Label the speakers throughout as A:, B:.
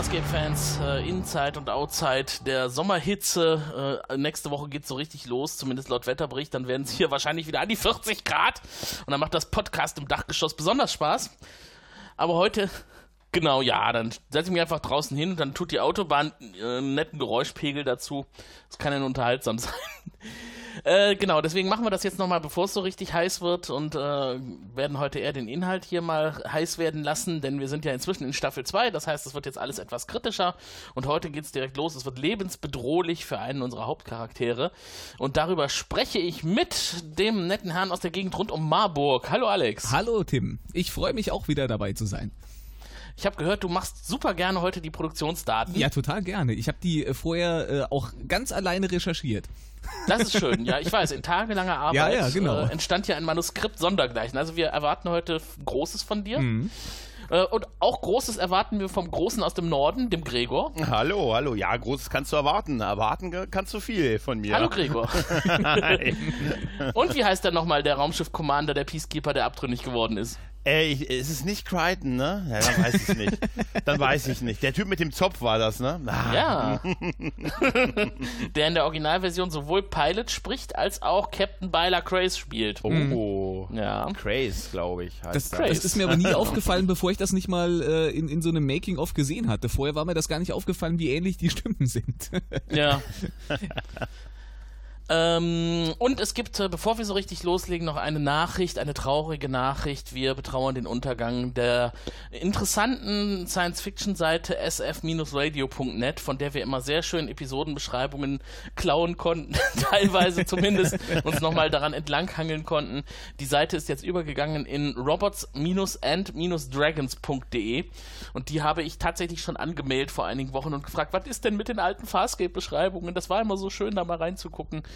A: Farscape-Fans, äh, Inside und Outside der Sommerhitze. Äh, nächste Woche geht so richtig los, zumindest laut Wetterbericht. Dann werden es hier wahrscheinlich wieder an die 40 Grad. Und dann macht das Podcast im Dachgeschoss besonders Spaß. Aber heute, genau, ja, dann setze ich mich einfach draußen hin. Dann tut die Autobahn äh, einen netten Geräuschpegel dazu. Das kann ja nur unterhaltsam sein. Äh, genau, deswegen machen wir das jetzt nochmal, bevor es so richtig heiß wird und äh, werden heute eher den Inhalt hier mal heiß werden lassen, denn wir sind ja inzwischen in Staffel 2, das heißt, es wird jetzt alles etwas kritischer und heute geht es direkt los. Es wird lebensbedrohlich für einen unserer Hauptcharaktere und darüber spreche ich mit dem netten Herrn aus der Gegend rund um Marburg. Hallo Alex.
B: Hallo Tim, ich freue mich auch wieder dabei zu sein.
A: Ich habe gehört, du machst super gerne heute die Produktionsdaten.
B: Ja, total gerne. Ich habe die äh, vorher äh, auch ganz alleine recherchiert.
A: Das ist schön, ja, ich weiß, in tagelanger Arbeit
B: ja, ja, genau.
A: äh, entstand ja ein Manuskript sondergleichen. Also wir erwarten heute Großes von dir. Mhm. Äh, und auch Großes erwarten wir vom Großen aus dem Norden, dem Gregor.
C: Hallo, hallo. Ja, Großes kannst du erwarten. Erwarten kannst du viel von mir.
A: Hallo, Gregor. und wie heißt denn nochmal der Raumschiff-Commander, der Peacekeeper, der abtrünnig geworden ist?
C: Ey, ich, es ist nicht Crichton, ne? Ja, dann weiß ich nicht. dann weiß ich nicht. Der Typ mit dem Zopf war das, ne?
A: Ah. Ja. der in der Originalversion sowohl Pilot spricht, als auch Captain Byler Craze spielt.
C: Oh. Ja. Craze, glaube ich.
B: Das, das. das, ist mir aber nie aufgefallen, bevor ich das nicht mal äh, in, in so einem Making-of gesehen hatte. Vorher war mir das gar nicht aufgefallen, wie ähnlich die Stimmen sind.
A: ja. Ähm, und es gibt, äh, bevor wir so richtig loslegen, noch eine Nachricht, eine traurige Nachricht. Wir betrauern den Untergang der interessanten Science-Fiction-Seite sf-radio.net, von der wir immer sehr schön Episodenbeschreibungen klauen konnten, teilweise zumindest uns nochmal daran entlanghangeln konnten. Die Seite ist jetzt übergegangen in robots-and-dragons.de und die habe ich tatsächlich schon angemeldet vor einigen Wochen und gefragt, was ist denn mit den alten Farscape-Beschreibungen? Das war immer so schön, da mal reinzugucken.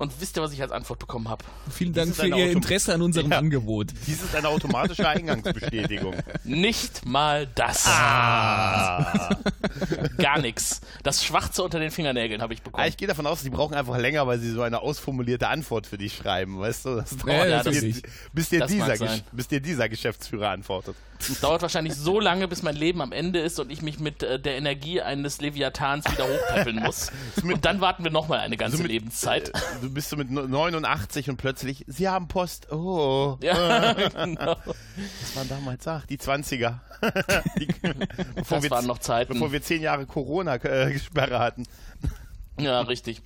A: Und wisst ihr, was ich als Antwort bekommen habe?
B: Vielen Dank für Ihr Auto Interesse an unserem ja. Angebot.
C: Dies ist eine automatische Eingangsbestätigung.
A: Nicht mal das. Ah. Gar nichts. Das Schwarze unter den Fingernägeln habe ich bekommen.
C: ich gehe davon aus, Sie brauchen einfach länger, weil Sie so eine ausformulierte Antwort für dich schreiben. Weißt du? Das
B: dauert, ja, das bis,
C: bis, dir dieser, bis dir dieser Geschäftsführer antwortet.
A: Es dauert wahrscheinlich so lange, bis mein Leben am Ende ist und ich mich mit äh, der Energie eines Leviathans wieder hochpäppeln muss. und dann warten wir nochmal eine ganze mit, Lebenszeit. Äh,
C: du bist so mit 89 und plötzlich, sie haben Post. Oh.
A: Ja, genau.
C: Das waren damals, ach, die 20er.
A: die, das wir, waren noch Zeiten.
C: Bevor wir zehn Jahre Corona-Sperre hatten.
A: Ja, richtig.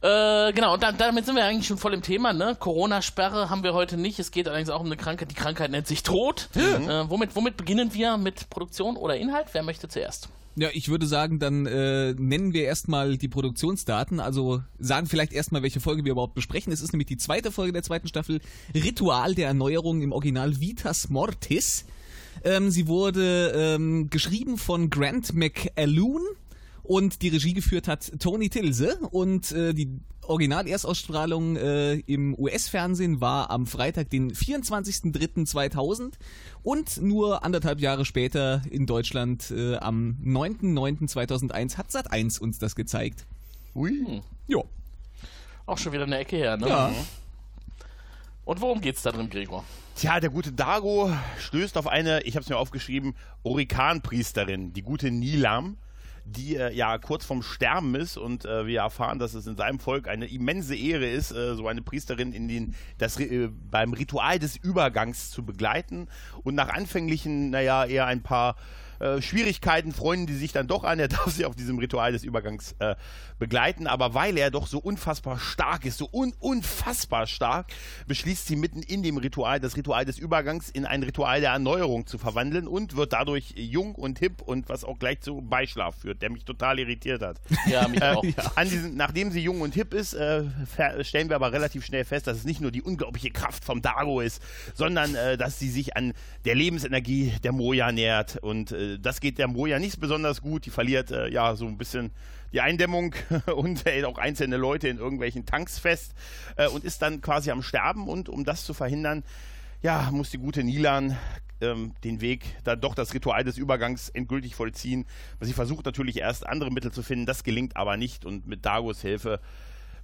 A: Äh, genau, und da, damit sind wir eigentlich schon voll im Thema. Ne? Corona-Sperre haben wir heute nicht. Es geht allerdings auch um eine Krankheit. Die Krankheit nennt sich Tod. Mhm. Äh, womit, womit beginnen wir mit Produktion oder Inhalt? Wer möchte zuerst?
B: Ja, ich würde sagen, dann äh, nennen wir erstmal die Produktionsdaten, also sagen vielleicht erstmal, welche Folge wir überhaupt besprechen. Es ist nämlich die zweite Folge der zweiten Staffel, Ritual der Erneuerung im Original Vitas Mortis. Ähm, sie wurde ähm, geschrieben von Grant McAloon und die Regie geführt hat Tony Tilse und äh, die Original-Erstausstrahlung äh, im US-Fernsehen war am Freitag, den 24.03.2000 und nur anderthalb Jahre später in Deutschland äh, am 9.09.2001 hat Sat1 uns das gezeigt.
A: Ui. Hm. Ja. Auch schon wieder eine Ecke her, ne?
B: Ja.
A: Und worum geht's da drin, Gregor?
C: Tja, der gute Dago stößt auf eine, ich habe es mir aufgeschrieben, Orikanpriesterin, die gute Nilam die äh, ja kurz vorm Sterben ist und äh, wir erfahren, dass es in seinem Volk eine immense Ehre ist, äh, so eine Priesterin in den, das, äh, beim Ritual des Übergangs zu begleiten und nach anfänglichen, naja, eher ein paar äh, Schwierigkeiten freunden die sich dann doch an. Er darf sie auf diesem Ritual des Übergangs äh, begleiten, aber weil er doch so unfassbar stark ist, so un unfassbar stark, beschließt sie mitten in dem Ritual, das Ritual des Übergangs in ein Ritual der Erneuerung zu verwandeln und wird dadurch jung und hip und was auch gleich zu Beischlaf führt, der mich total irritiert hat.
A: Ja, mich auch. Äh,
C: diesen, nachdem sie jung und hip ist, äh, stellen wir aber relativ schnell fest, dass es nicht nur die unglaubliche Kraft vom Dago ist, sondern äh, dass sie sich an der Lebensenergie der Moja nähert und äh, das geht der Moja nicht besonders gut. Die verliert äh, ja so ein bisschen die Eindämmung und hält auch einzelne Leute in irgendwelchen Tanks fest äh, und ist dann quasi am Sterben. Und um das zu verhindern, ja, muss die gute Nilan ähm, den Weg, dann doch das Ritual des Übergangs endgültig vollziehen. Sie versucht natürlich erst andere Mittel zu finden, das gelingt aber nicht. Und mit Dagos Hilfe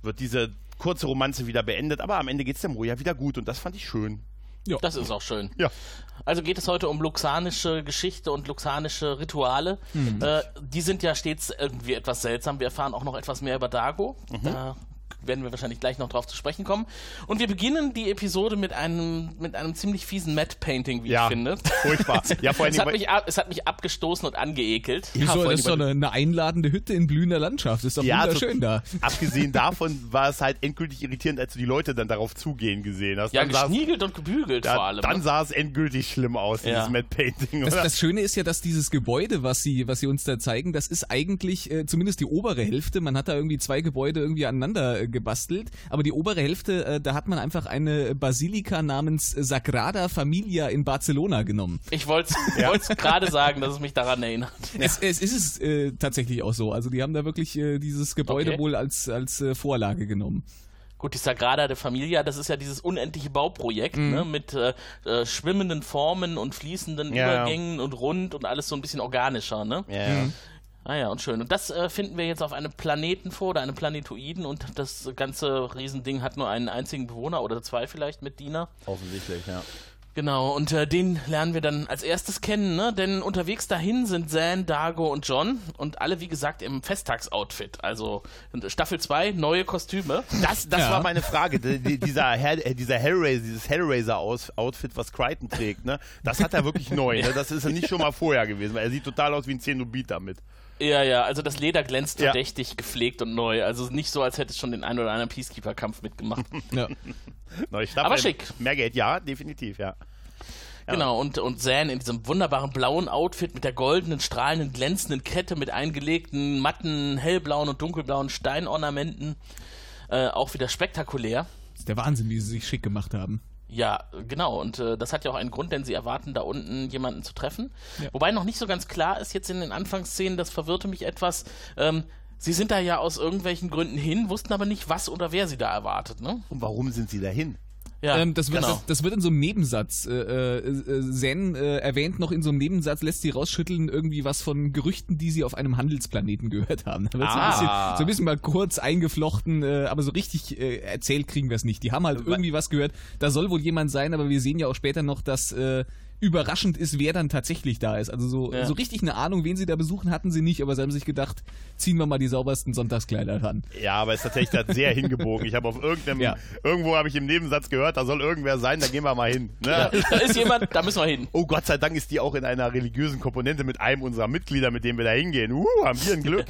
C: wird diese kurze Romanze wieder beendet. Aber am Ende geht es der Moja wieder gut und das fand ich schön.
B: Ja.
A: Das ist auch schön.
C: Ja.
A: Also geht es heute um luxanische Geschichte und luxanische Rituale. Äh, die sind ja stets irgendwie etwas seltsam. Wir erfahren auch noch etwas mehr über Dago. Da werden wir wahrscheinlich gleich noch drauf zu sprechen kommen. Und wir beginnen die Episode mit einem, mit einem ziemlich fiesen Matte-Painting, wie
C: Ja,
A: ich finde.
C: furchtbar. Ja, vor allen
A: es, hat
C: Dingen,
A: mich ab, es hat mich abgestoßen und angeekelt.
C: Ja,
B: Wieso?
C: vor
B: Das
C: allem
B: ist doch eine, eine einladende Hütte in blühender Landschaft. ist doch
C: Ja,
B: wunderschön
C: so-
B: da.
C: Abgesehen davon war es halt endgültig irritierend, als du die Leute dann darauf zugehen gesehen hast.
A: Ja,
C: dann
A: geschniegelt und gebügelt vor
C: ja,
A: allem.
C: dann
A: ne?
C: sah es endgültig schlimm aus,
A: Ja.
C: dieses Matte Painting.
B: Das, das Schöne ist ja, dass dieses Gebäude, was sie, was sie uns da zeigen, das ist eigentlich äh, zumindest die obere Hälfte. Man hat da irgendwie zwei Gebäude irgendwie aneinander äh, gebastelt, aber die obere Hälfte, äh, da hat man einfach eine Basilika namens Sagrada Familia in Barcelona genommen.
A: Ich wollte es gerade sagen, dass es mich daran erinnert.
B: Es, es ist es äh, tatsächlich auch so. Also die haben da wirklich äh, dieses Gebäude
A: Okay.
B: wohl als als äh, Vorlage genommen.
A: Gut, die Sagrada de Familia, das ist ja dieses unendliche Bauprojekt,
C: Mhm.
A: ne, mit äh, äh, schwimmenden Formen und fließenden
C: Ja, ja.
A: Übergängen und rund und alles so ein bisschen organischer, ne?
C: ja, ja.
A: Ah ja, und schön. Und das äh, finden wir jetzt auf einem Planeten vor oder einem Planetoiden und das ganze Riesending hat nur einen einzigen Bewohner oder zwei vielleicht mit Diener.
C: Offensichtlich, ja.
A: Genau, und äh, den lernen wir dann als erstes kennen, ne? Denn unterwegs dahin sind Zan, Dago und John und alle, wie gesagt, im Festtagsoutfit. Also Staffel 2, neue Kostüme.
C: Das, das
B: Ja.
C: war meine Frage. Die, die, dieser, Hell, äh, dieser Hellraiser, dieses Hellraiser-Outfit, was Crichton trägt, ne? Das hat er wirklich neu. Ne? Das ist ja nicht schon mal vorher gewesen, weil er sieht total aus wie ein Zenobit damit.
A: Ja, ja, also das Leder glänzt
C: Ja.
A: verdächtig gepflegt und neu. Also nicht so, als hätte es schon den einen oder anderen Peacekeeper-Kampf mitgemacht.
B: Ja.
C: Neue Staffel.
A: Aber schick.
C: Mehr Geld, ja, definitiv, ja. Ja.
A: Genau, und, und Zan in diesem wunderbaren blauen Outfit mit der goldenen, strahlenden, glänzenden Kette mit eingelegten, matten, hellblauen und dunkelblauen Steinornamenten. Äh, auch wieder spektakulär.
B: Das ist der Wahnsinn, wie sie sich schick gemacht haben.
A: Ja, genau. Und äh, das hat ja auch einen Grund, denn sie erwarten da unten jemanden zu treffen.
B: Ja.
A: Wobei noch nicht so ganz klar ist jetzt in den Anfangsszenen, das verwirrte mich etwas. Ähm, sie sind da ja aus irgendwelchen Gründen hin, wussten aber nicht, was oder wer sie da erwartet, ne?
C: Und warum sind sie dahin?
A: Ja,
B: ähm, das, wird,
A: genau.
B: das, das wird in so einem Nebensatz. Äh, äh, Zen äh, erwähnt noch in so einem Nebensatz, lässt sie rausschütteln, irgendwie was von Gerüchten, die sie auf einem Handelsplaneten gehört haben. Da wird so, ein
C: Ah.
B: bisschen, so ein bisschen mal kurz eingeflochten, äh, aber so richtig äh, erzählt kriegen wir es nicht. Die haben halt irgendwie was gehört. Da soll wohl jemand sein, aber wir sehen ja auch später noch, dass äh, überraschend ist, wer dann tatsächlich da ist. Also so,
A: Ja.
B: so richtig eine Ahnung, wen sie da besuchen, hatten sie nicht, aber sie haben sich gedacht, ziehen wir mal die saubersten Sonntagskleider ran.
C: Ja, aber es ist tatsächlich da sehr hingebogen. Ich habe auf irgendeinem,
B: Ja.
C: irgendwo habe ich im Nebensatz gehört, da soll irgendwer sein, da gehen wir mal hin. Ne?
A: ja, da ist jemand, da müssen wir hin.
C: Oh Gott sei Dank ist die auch in einer religiösen Komponente mit einem unserer Mitglieder, mit dem wir da hingehen. Uh, haben wir ein Glück.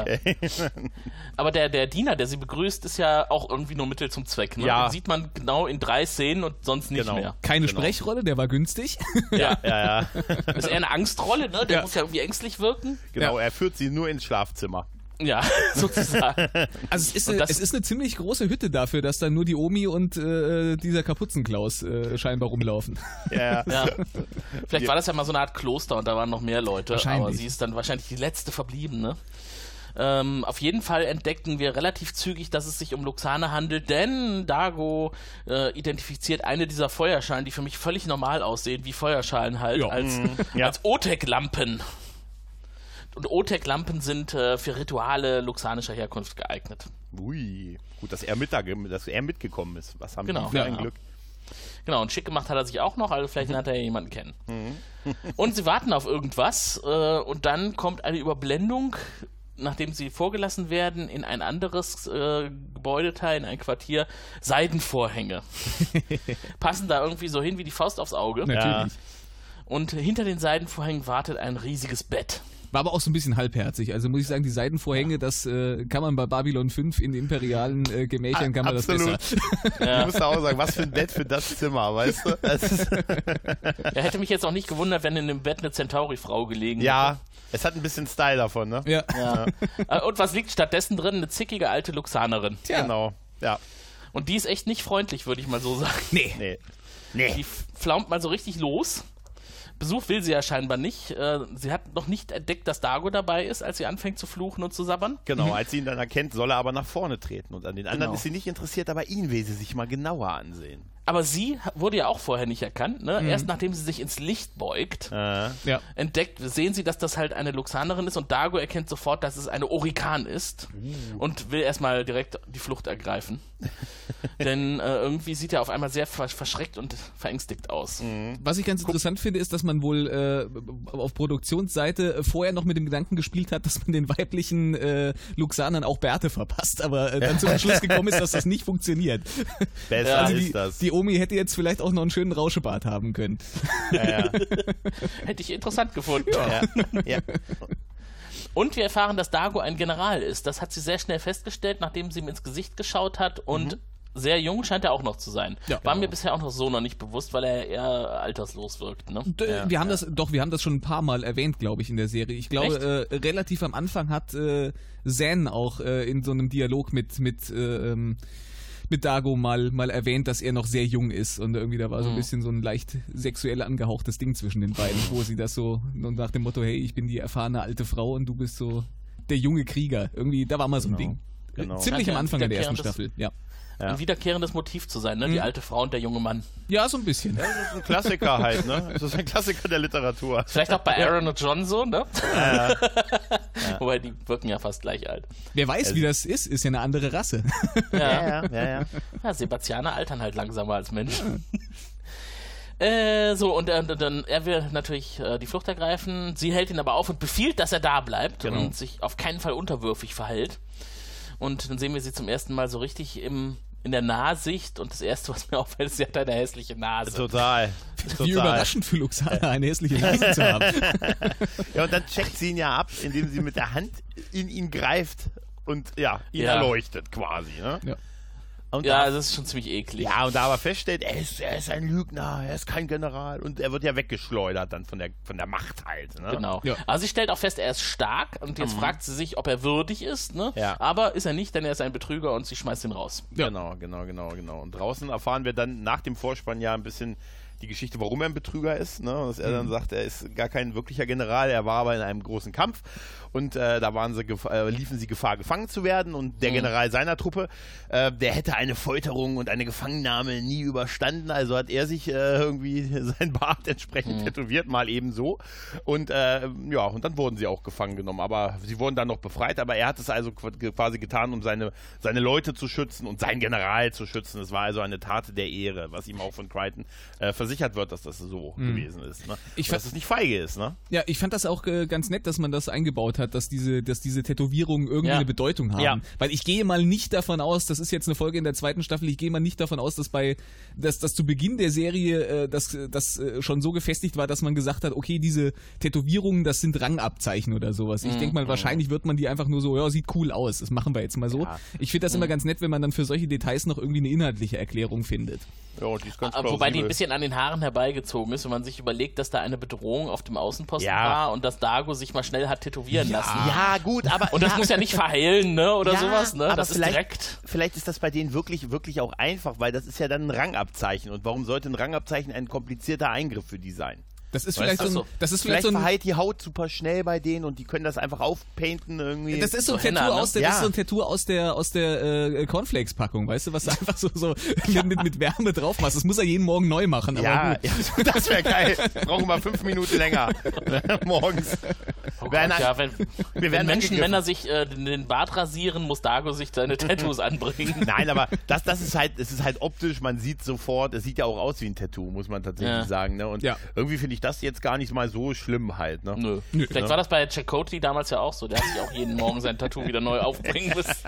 A: Aber der, der Diener, der sie begrüßt, ist ja auch irgendwie nur Mittel zum Zweck. Ne?
C: Ja.
A: Den sieht man genau in drei Szenen und sonst nicht
C: Genau.
A: mehr.
B: Keine
C: Genau.
B: Sprechrolle, der war günstig.
A: Ja.
C: Ja, ja,
A: Das ist eher eine Angstrolle, ne? Der
B: Ja.
A: muss ja irgendwie ängstlich wirken.
C: genau. Er führt sie nur ins Schlafzimmer.
A: Ja, sozusagen.
B: Also es ist, eine,
A: das-
B: es ist eine ziemlich große Hütte dafür, dass da nur die Omi und äh, dieser Kapuzenklaus äh, scheinbar rumlaufen.
C: Ja,
A: Ja. Vielleicht war das ja mal so eine Art Kloster und da waren noch mehr Leute,
B: Wahrscheinlich.
A: aber sie ist dann wahrscheinlich die letzte verbliebene. Ähm, auf jeden Fall entdeckten wir relativ zügig, dass es sich um Luxane handelt, denn Dago äh, identifiziert eine dieser Feuerschalen, die für mich völlig normal aussehen, wie Feuerschalen halt,
B: Ja.
A: als,
C: ja.
A: als Otek-Lampen. Und Otek-Lampen sind äh, für Rituale luxanischer Herkunft geeignet.
C: Ui, gut, dass er, mit da, dass er mitgekommen ist. Was haben
A: Genau.
C: die für
A: Ja.
C: ein Glück?
A: Genau, und schick gemacht hat er sich auch noch, also vielleicht lernt er ja jemanden kennen. und sie warten auf irgendwas äh, und dann kommt eine Überblendung, nachdem sie vorgelassen werden, in ein anderes äh, Gebäudeteil, in ein Quartier, Seidenvorhänge. Passen da irgendwie so hin wie die Faust aufs Auge.
B: Natürlich.
A: Und hinter den Seidenvorhängen wartet ein riesiges Bett.
B: War aber auch so ein bisschen halbherzig. Also muss ich sagen, die Seidenvorhänge, das äh, kann man bei Babylon 5 in imperialen äh, Gemächern, kann man das
C: Absolut.
B: besser.
C: Du musst auch sagen, was für ein Bett für das Zimmer, weißt du? Das
A: Er hätte mich jetzt auch nicht gewundert, wenn in dem Bett eine Centauri-Frau gelegen
C: ja, es hat ein bisschen Style davon, ne?
B: Ja.
A: Ja. Äh, Und was liegt stattdessen drin? Eine zickige alte Luxanerin.
B: Tja.
C: Genau. Ja.
A: Und die ist echt nicht freundlich, würde ich mal so sagen.
B: Nee.
C: Nee.
A: Die
C: Nee.
A: f- flaumt mal so richtig los. Besuch will sie ja scheinbar nicht. Äh, Sie hat noch nicht entdeckt, dass Dago dabei ist, als sie anfängt zu fluchen und zu sabbern.
C: Genau, als sie ihn dann erkennt, soll er aber nach vorne treten. Und an den anderen
A: Genau.
C: ist sie nicht interessiert, aber ihn will sie sich mal genauer ansehen.
A: Aber sie wurde ja auch vorher nicht erkannt, ne?
B: Mhm.
A: Erst nachdem sie sich ins Licht beugt,
C: Äh,
B: Ja.
A: entdeckt, sehen sie, dass das halt eine Luxanerin ist und Dago erkennt sofort, dass es eine Orikan ist
B: Uh.
A: und will erstmal direkt die Flucht ergreifen. Denn äh, irgendwie sieht er auf einmal sehr ver verschreckt und verängstigt aus.
B: Mhm. Was ich ganz interessant finde, ist, dass man wohl äh, auf Produktionsseite vorher noch mit dem Gedanken gespielt hat, dass man den weiblichen äh, Luxanern auch Bärte verpasst, aber äh, dann zum Schluss gekommen ist, dass das nicht funktioniert.
C: besser
B: Also
C: ist
B: die,
C: das.
B: die Omi hätte jetzt vielleicht auch noch einen schönen Rauschebart haben können.
C: ja, ja.
A: Hätte ich interessant gefunden.
C: Ja. Ja.
A: Und wir erfahren, dass Dago ein General ist. Das hat sie sehr schnell festgestellt, nachdem sie ihm ins Gesicht geschaut hat und sehr jung scheint er auch noch zu sein.
B: Ja.
A: War mir bisher auch noch so noch nicht bewusst, weil er eher alterslos wirkt. Ne?
B: D- wir haben das, doch, wir haben das schon ein paar Mal erwähnt, glaube ich, in der Serie. Ich glaube, äh, relativ am Anfang hat äh, Zan auch äh, in so einem Dialog mit, mit, äh, ähm, mit Dago mal, mal erwähnt, dass er noch sehr jung ist und irgendwie da war so ein bisschen so ein leicht sexuell angehauchtes Ding zwischen den beiden, wo sie das so nach dem Motto, hey, ich bin die erfahrene alte Frau und du bist so der junge Krieger. Irgendwie, da war mal so ein Ding.
C: genau.
B: Ziemlich am Anfang der ersten Staffel, ja.
A: Ein wiederkehrendes Motiv zu sein, ne? Die alte Frau und der junge Mann.
B: Ja, so ein bisschen.
C: Das ist ein Klassiker halt, ne? Das ist ein Klassiker der Literatur.
A: Vielleicht auch bei Aaron und John so, ne? Wobei die wirken ja fast gleich alt.
B: Wer weiß, wie das ist, ist ja eine andere Rasse.
A: Ja.
C: ja, ja, ja.
A: Ja, Sebastianer altern halt langsamer als Menschen. Äh, so, und äh, dann, er will natürlich äh, die Flucht ergreifen. Sie hält ihn aber auf und befiehlt, dass er da bleibt
C: Genau.
A: und sich auf keinen Fall unterwürfig verhält. Und dann sehen wir sie zum ersten Mal so richtig im, in der Nahsicht. Und das Erste, was mir auffällt, ist, sie hat eine hässliche Nase.
C: Total. Total.
B: Wie überraschend für Luxana, eine hässliche Nase zu haben.
C: Ja, und dann checkt sie ihn ja ab, indem sie mit der Hand in ihn greift und ja, ihn
A: Ja.
C: erleuchtet quasi. Ne?
B: Ja.
C: Und
A: ja,
C: da,
A: das ist schon ziemlich eklig.
C: ja, und da aber feststellt, er ist, er ist ein Lügner, er ist kein General und er wird ja weggeschleudert dann von der, von der Macht halt. Ne?
A: Genau.
B: Ja.
A: Also sie stellt auch fest, er ist stark und jetzt fragt sie sich, ob er würdig ist, ne?
C: Ja.
A: Aber ist er nicht, denn er ist ein Betrüger und sie schmeißt ihn raus.
B: Ja.
C: Genau, genau, genau, genau. Und draußen erfahren wir dann nach dem Vorspann ja ein bisschen die Geschichte, warum er ein Betrüger ist. Ne? Dass er dann sagt, er ist gar kein wirklicher General, er war aber in einem großen Kampf und äh, da waren sie äh, liefen sie Gefahr, gefangen zu werden. Und der General seiner Truppe, äh, der hätte eine Folterung und eine Gefangennahme nie überstanden. Also hat er sich äh, irgendwie sein Bart entsprechend tätowiert, mal eben so. Und äh, ja, und dann wurden sie auch gefangen genommen. Aber sie wurden dann noch befreit. Aber er hat es also qu- quasi getan, um seine, seine Leute zu schützen und seinen General zu schützen. Es war also eine Tat der Ehre, was ihm auch von Crichton äh, versichert wird, dass das so gewesen ist. Ne?
B: Ich
C: Und dass
B: fand-
C: es nicht feige ist. Ne?
B: Ja, ich fand das auch äh, ganz nett, dass man das eingebaut hat, dass diese, dass diese Tätowierungen irgendwie
A: Ja.
B: eine Bedeutung haben.
C: Ja.
B: Weil ich gehe mal nicht davon aus, das ist jetzt eine Folge in der zweiten Staffel, ich gehe mal nicht davon aus, dass bei, dass, dass zu Beginn der Serie äh, das, das äh, schon so gefestigt war, dass man gesagt hat, okay, diese Tätowierungen, das sind Rangabzeichen oder sowas. Ich denke mal, wahrscheinlich wird man die einfach nur so, ja, sieht cool aus, das machen wir jetzt mal so.
C: Ja.
B: Ich finde das immer ganz nett, wenn man dann für solche Details noch irgendwie eine inhaltliche Erklärung findet.
C: Ja, die ist ganz
A: Ah, Wobei die ein
C: plausibel.
A: bisschen an den Haaren herbeigezogen ist, wenn man sich überlegt, dass da eine Bedrohung auf dem Außenposten
C: Ja.
A: war und dass Dago sich mal schnell hat tätowieren lassen.
C: Ja, gut, aber.
A: Und das
C: ja,
A: muss ja nicht verheilen, ne? Oder
C: Ja,
A: sowas, ne?
C: aber
A: Das ist direkt.
C: Vielleicht ist das bei denen wirklich, wirklich auch einfach, weil das ist ja dann ein Rangabzeichen. Und warum sollte ein Rangabzeichen ein komplizierter Eingriff für die sein?
B: Das ist
C: Weißt
B: vielleicht so ein, das ist vielleicht
C: Vielleicht
B: so ein,
C: verheilt die Haut super schnell bei denen und die können das einfach aufpainten irgendwie.
B: Das ist so ein
A: So Henna,
B: Tattoo
A: ne?
B: aus der, das
C: Ja.
B: ist so ein Tattoo aus der aus der äh, Cornflakes-Packung, weißt du, was du einfach so, so mit, mit, mit Wärme drauf machst. Das muss er jeden Morgen neu machen. Aber
C: ja, ja, das wäre geil. Brauchen wir fünf Minuten länger. Morgens.
A: Oh
C: Werden
A: Gott,
C: ein-
A: ja, wenn,
C: wir
A: wenn
C: werden
A: Menschen. Männer sich äh, den- Bart rasieren, muss Dago sich seine Tattoos anbringen.
C: Nein, aber das, das ist halt, es ist halt optisch, man sieht sofort, es sieht ja auch aus wie ein Tattoo, muss man tatsächlich
A: Ja.
C: sagen. Ne? Und
B: Ja.
C: irgendwie finde ich das jetzt gar nicht mal so schlimm halt. Ne?
A: Nö.
B: Nö.
A: Vielleicht war das bei Chakotay damals ja auch so. Der hat sich auch jeden Morgen sein Tattoo wieder neu aufbringen müssen.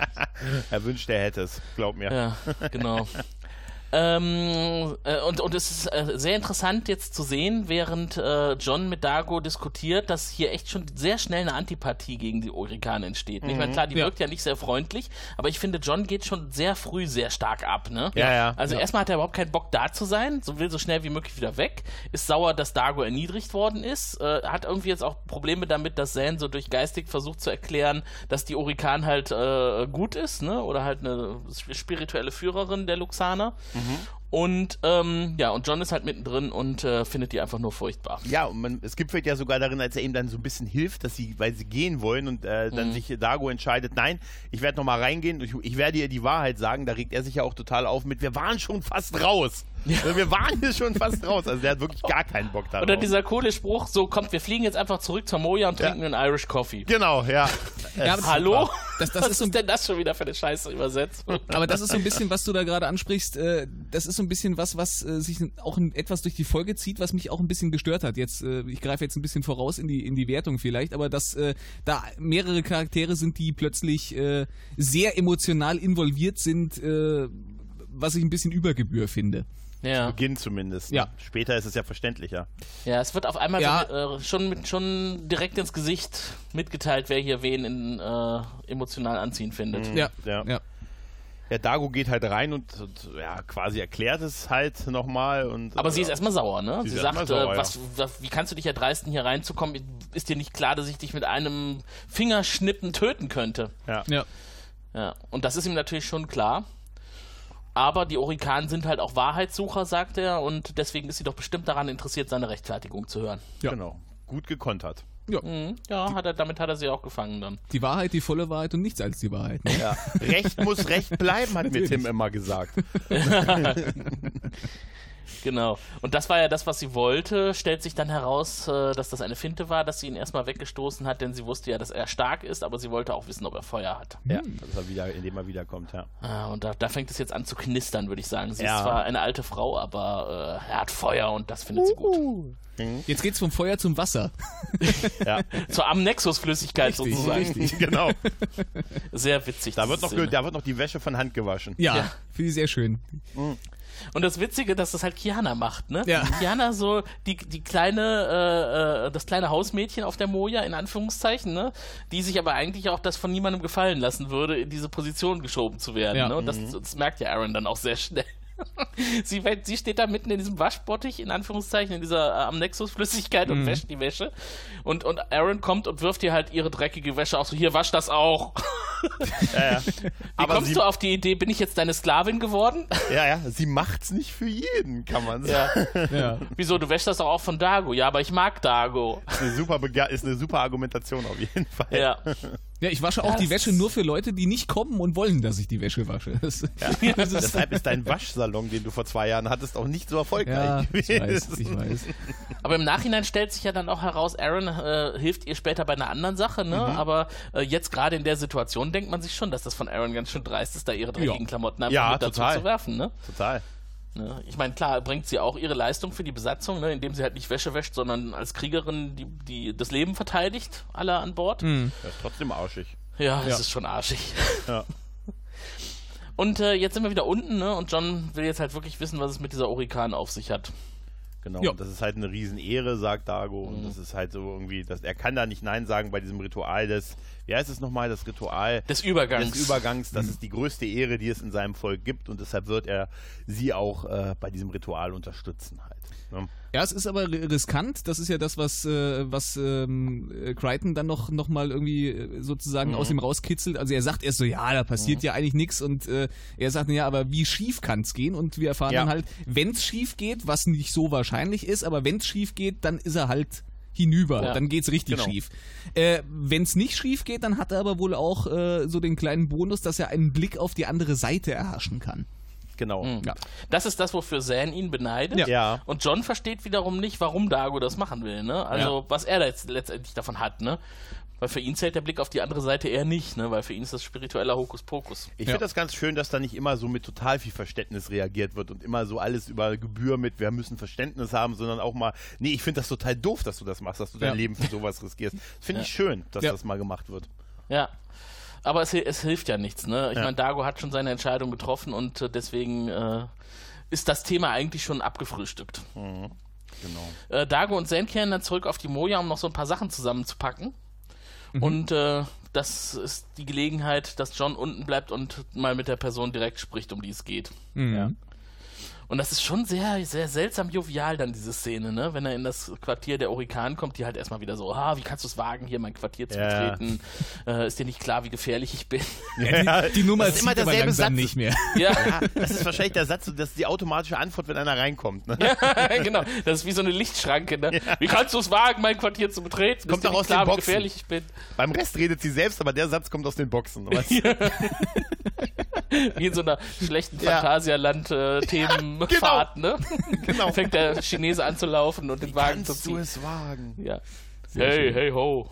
C: Er wünscht, er hätte es, glaub mir.
A: Ja, genau. Ähm, äh, und, und es ist äh, sehr interessant jetzt zu sehen, während äh, John mit Dago diskutiert, dass hier echt schon sehr schnell eine Antipathie gegen die Orikan entsteht. Ich meine, klar, die
B: Ja.
A: wirkt ja nicht sehr freundlich, aber ich finde, John geht schon sehr früh sehr stark ab. Ne?
C: Ja, ja.
A: Also erstmal hat er überhaupt keinen Bock da zu sein, so will so schnell wie möglich wieder weg, ist sauer, dass Dago erniedrigt worden ist, äh, hat irgendwie jetzt auch Probleme damit, dass Zan so durch geistig versucht zu erklären, dass die Orikan halt äh, gut ist, ne? Oder halt eine spirituelle Führerin der Luxaner. Und ähm, ja, und John ist halt mittendrin und äh, findet die einfach nur furchtbar.
C: Ja, und man, es gipfelt ja sogar darin, als er ihm dann so ein bisschen hilft, dass sie, weil sie gehen wollen und äh,
A: Mhm.
C: dann sich Dago entscheidet, nein, ich werde nochmal reingehen, ich, ich werde ihr die Wahrheit sagen, da regt er sich ja auch total auf mit, wir waren schon fast raus. Also wir waren hier schon fast raus. Also der hat wirklich gar keinen Bock darauf.
A: Oder dieser coole Spruch, so kommt, wir fliegen jetzt einfach zurück zur Moja und trinken einen Irish Coffee.
C: Genau, ja.
B: Ja,
A: Hallo?
B: Das, das
A: Was
B: ist so
A: ist denn das schon wieder für eine scheiße Übersetzung?
B: Aber das ist so ein bisschen, was du da gerade ansprichst, äh, das ist so ein bisschen was, was äh, sich auch etwas durch die Folge zieht, was mich auch ein bisschen gestört hat. Jetzt, äh, ich greife jetzt ein bisschen voraus in die, in die Wertung vielleicht, aber dass da mehrere Charaktere sind, die plötzlich sehr emotional involviert sind, was ich ein bisschen Übergebühr finde.
A: Ja.
C: Beginn zumindest.
B: Ja.
C: Später ist es ja verständlicher.
A: Ja, es wird auf einmal
B: Ja.
A: so, äh, schon, mit, schon direkt ins Gesicht mitgeteilt, wer hier wen in, äh, emotional anziehen findet.
B: Ja,
C: Ja.
B: ja.
C: Ja, Dago geht halt rein und, und ja, quasi erklärt es halt nochmal. Und,
A: Aber sie ist
C: äh,
A: erstmal sauer, ne?
C: Sie
A: Sie, sagt,
C: sauer,
A: äh, was, was, wie kannst du dich erdreisten, hier reinzukommen? Ist dir nicht klar, dass ich dich mit einem Fingerschnippen töten könnte?
C: Ja.
B: ja.
A: Ja, und das ist ihm natürlich schon klar. Aber die Orikanen sind halt auch Wahrheitssucher, sagt er, und deswegen ist sie doch bestimmt daran interessiert, seine Rechtfertigung zu hören.
B: Ja.
C: Genau. Gut gekontert.
A: Mhm. Ja, hat er, damit hat er sie auch gefangen dann.
B: Die Wahrheit, die volle Wahrheit und nichts als die Wahrheit. Ne?
C: Ja. Recht muss Recht bleiben, hat mir Tim immer gesagt.
A: Genau. Und das war ja das, was sie wollte. Stellt sich dann heraus, äh, dass das eine Finte war, dass sie ihn erstmal weggestoßen hat, denn sie wusste ja, dass er stark ist, aber sie wollte auch wissen, ob er Feuer hat.
C: Ja, dass er wieder, indem er wiederkommt, ja.
A: Ah, und da, da fängt es jetzt an zu knistern, würde ich sagen. Sie
C: Ja.
A: ist zwar eine alte Frau, aber äh, er hat Feuer und das findet sie gut.
B: Jetzt geht's vom Feuer zum Wasser.
C: ja.
A: Zur Amnexus-Flüssigkeit sozusagen.
B: richtig.
C: genau.
A: Sehr witzig.
C: Da wird, noch, da wird noch die Wäsche von Hand gewaschen.
B: Ja,
A: Ja.
B: finde ich sehr schön.
A: Und das Witzige, dass das halt Kiana macht, ne?
B: Ja.
A: Kiana so die, die kleine, äh, äh, das kleine Hausmädchen auf der Moja, in Anführungszeichen, ne? Die sich aber eigentlich auch das von niemandem gefallen lassen würde, in diese Position geschoben zu werden.
B: Ja.
A: Ne? Und das, das merkt ja Aaron dann auch sehr schnell. sie, sie steht da mitten in diesem Waschbottich, in Anführungszeichen, in dieser äh, am Nexus-Flüssigkeit und wäscht die Wäsche. Und, und Aaron kommt und wirft ihr halt ihre dreckige Wäsche auch so, hier, wasch das auch.
C: Ja, ja.
A: Wie
C: Aber
A: kommst
C: sie,
A: du auf die Idee, bin ich jetzt deine Sklavin geworden?
C: ja, ja, sie macht's nicht für jeden, kann man sagen.
B: Ja.
A: Wieso, du wäschst das doch auch von Dago. Ja, aber ich mag Dago.
C: Ist, eine super bege- ist eine super Argumentation auf jeden Fall.
A: Ja.
B: Ja, ich wasche auch
A: Ja,
B: die
A: das
B: Wäsche nur für Leute, die nicht kommen und wollen, dass ich die Wäsche wasche. Das, das ist,
C: Deshalb ist dein Waschsalon, den du vor zwei Jahren hattest, auch nicht so erfolgreich
B: ja, ich
C: gewesen.
B: weiß, ich weiß.
A: Aber im Nachhinein stellt sich ja dann auch heraus, Aaron äh, hilft ihr später bei einer anderen Sache, ne?
C: Mhm.
A: Aber äh, jetzt gerade in der Situation denkt man sich schon, dass das von Aaron ganz schön dreist ist, da ihre dreckigen
B: Ja.
A: Klamotten einfach
C: Ja,
A: mit dazu
C: total.
A: zu werfen, ne?
C: Total.
A: Ne? Ich meine, klar, bringt sie auch ihre Leistung für die Besatzung, ne? indem sie halt nicht Wäsche wäscht, sondern als Kriegerin die, die das Leben verteidigt, alle an Bord.
C: Das ist trotzdem arschig.
A: Ja, das
B: Ja.
A: ist schon arschig.
C: Ja.
A: Und äh, jetzt sind wir wieder unten, ne? Und John will jetzt halt wirklich wissen, was es mit dieser Orikan auf sich hat.
C: Genau,
B: Ja.
C: und das ist halt eine Riesenehre, sagt Dago. Und
A: Mhm.
C: das ist halt so irgendwie, dass er kann da nicht Nein sagen bei diesem Ritual des, wie heißt es nochmal, das Ritual
A: Des Übergangs.
C: des Übergangs. Das ist die größte Ehre, die es in seinem Volk gibt und deshalb wird er sie auch äh, bei diesem Ritual unterstützen halt. Ne?
B: Ja, es ist aber ri- riskant. Das ist ja das, was, äh, was ähm, äh, Crichton dann noch, noch mal irgendwie äh, sozusagen aus ihm rauskitzelt. Also er sagt erst so, ja, da passiert ja eigentlich nichts und äh, er sagt, ja, aber wie schief kann's gehen? Und wir erfahren
C: Ja.
B: dann halt, wenn's schief geht, was nicht so wahrscheinlich ist, aber wenn's schief geht, dann ist er halt hinüber.
A: Ja.
B: Dann geht's richtig
C: Genau.
B: schief. Äh, wenn's nicht schief geht, dann hat er aber wohl auch äh, so den kleinen Bonus, dass er einen Blick auf die andere Seite erhaschen kann.
C: Genau.
A: Mhm.
B: Ja.
A: Das ist das, wofür Zan ihn beneidet.
B: Ja.
C: Ja.
A: Und John versteht wiederum nicht, warum Dago das machen will, ne? Also,
B: Ja.
A: was er da jetzt letztendlich davon hat, ne? Weil für ihn zählt der Blick auf die andere Seite eher nicht, ne? Weil für ihn ist das spiritueller Hokuspokus.
C: Ich
B: Ja.
C: finde das ganz schön, dass da nicht immer so mit total viel Verständnis reagiert wird und immer so alles über Gebühr mit, wir müssen Verständnis haben, sondern auch mal, nee, ich finde das total doof, dass du das machst, dass du dein
B: Ja.
C: Leben für sowas riskierst. Das finde ich schön, dass
B: Ja.
C: das mal gemacht wird.
A: Ja. Aber es, es hilft ja nichts, ne? Ich
C: Ja.
A: meine, Dago hat schon seine Entscheidung getroffen und äh, deswegen äh, ist das Thema eigentlich schon abgefrühstückt.
C: Genau.
A: Äh, Dago und Zen kehren dann zurück auf die Moja, um noch so ein paar Sachen zusammenzupacken.
C: Mhm.
A: Und äh, das ist die Gelegenheit, dass John unten bleibt und mal mit der Person direkt spricht, um die es geht.
B: Ja.
A: Und das ist schon sehr, sehr seltsam jovial dann, diese Szene, ne? Wenn er in das Quartier der Orikan kommt, die halt erstmal wieder so, ah, wie kannst du es wagen, hier mein Quartier zu
C: Ja.
A: betreten? Äh, ist dir nicht klar, wie gefährlich ich bin?
B: Die, die Nummer
C: Das ist immer derselbe Satz.
B: nicht mehr.
A: ja,
C: Ja, das ist wahrscheinlich der Satz, das ist die automatische Antwort, wenn einer reinkommt. Ne?
A: genau. Das ist wie so eine Lichtschranke, ne? Wie kannst du es wagen, mein Quartier zu betreten?
C: Kommt
A: ist dir
C: doch
A: nicht
C: aus
A: klar,
C: den
A: wie
C: Boxen.
A: gefährlich ich bin?
C: Beim Rest redet sie selbst, aber der Satz kommt aus den Boxen. Weißt? du?
A: Wie in so einer schlechten
C: Ja.
A: Phantasialand-Themenfahrt, ne?
C: Genau.
A: Fängt der Chinese an zu laufen und den Wagen zu
C: Kannst du
A: ziehen.
C: es wagen?
A: Ja.
C: Sehr
A: hey,
C: schön.
A: hey, ho.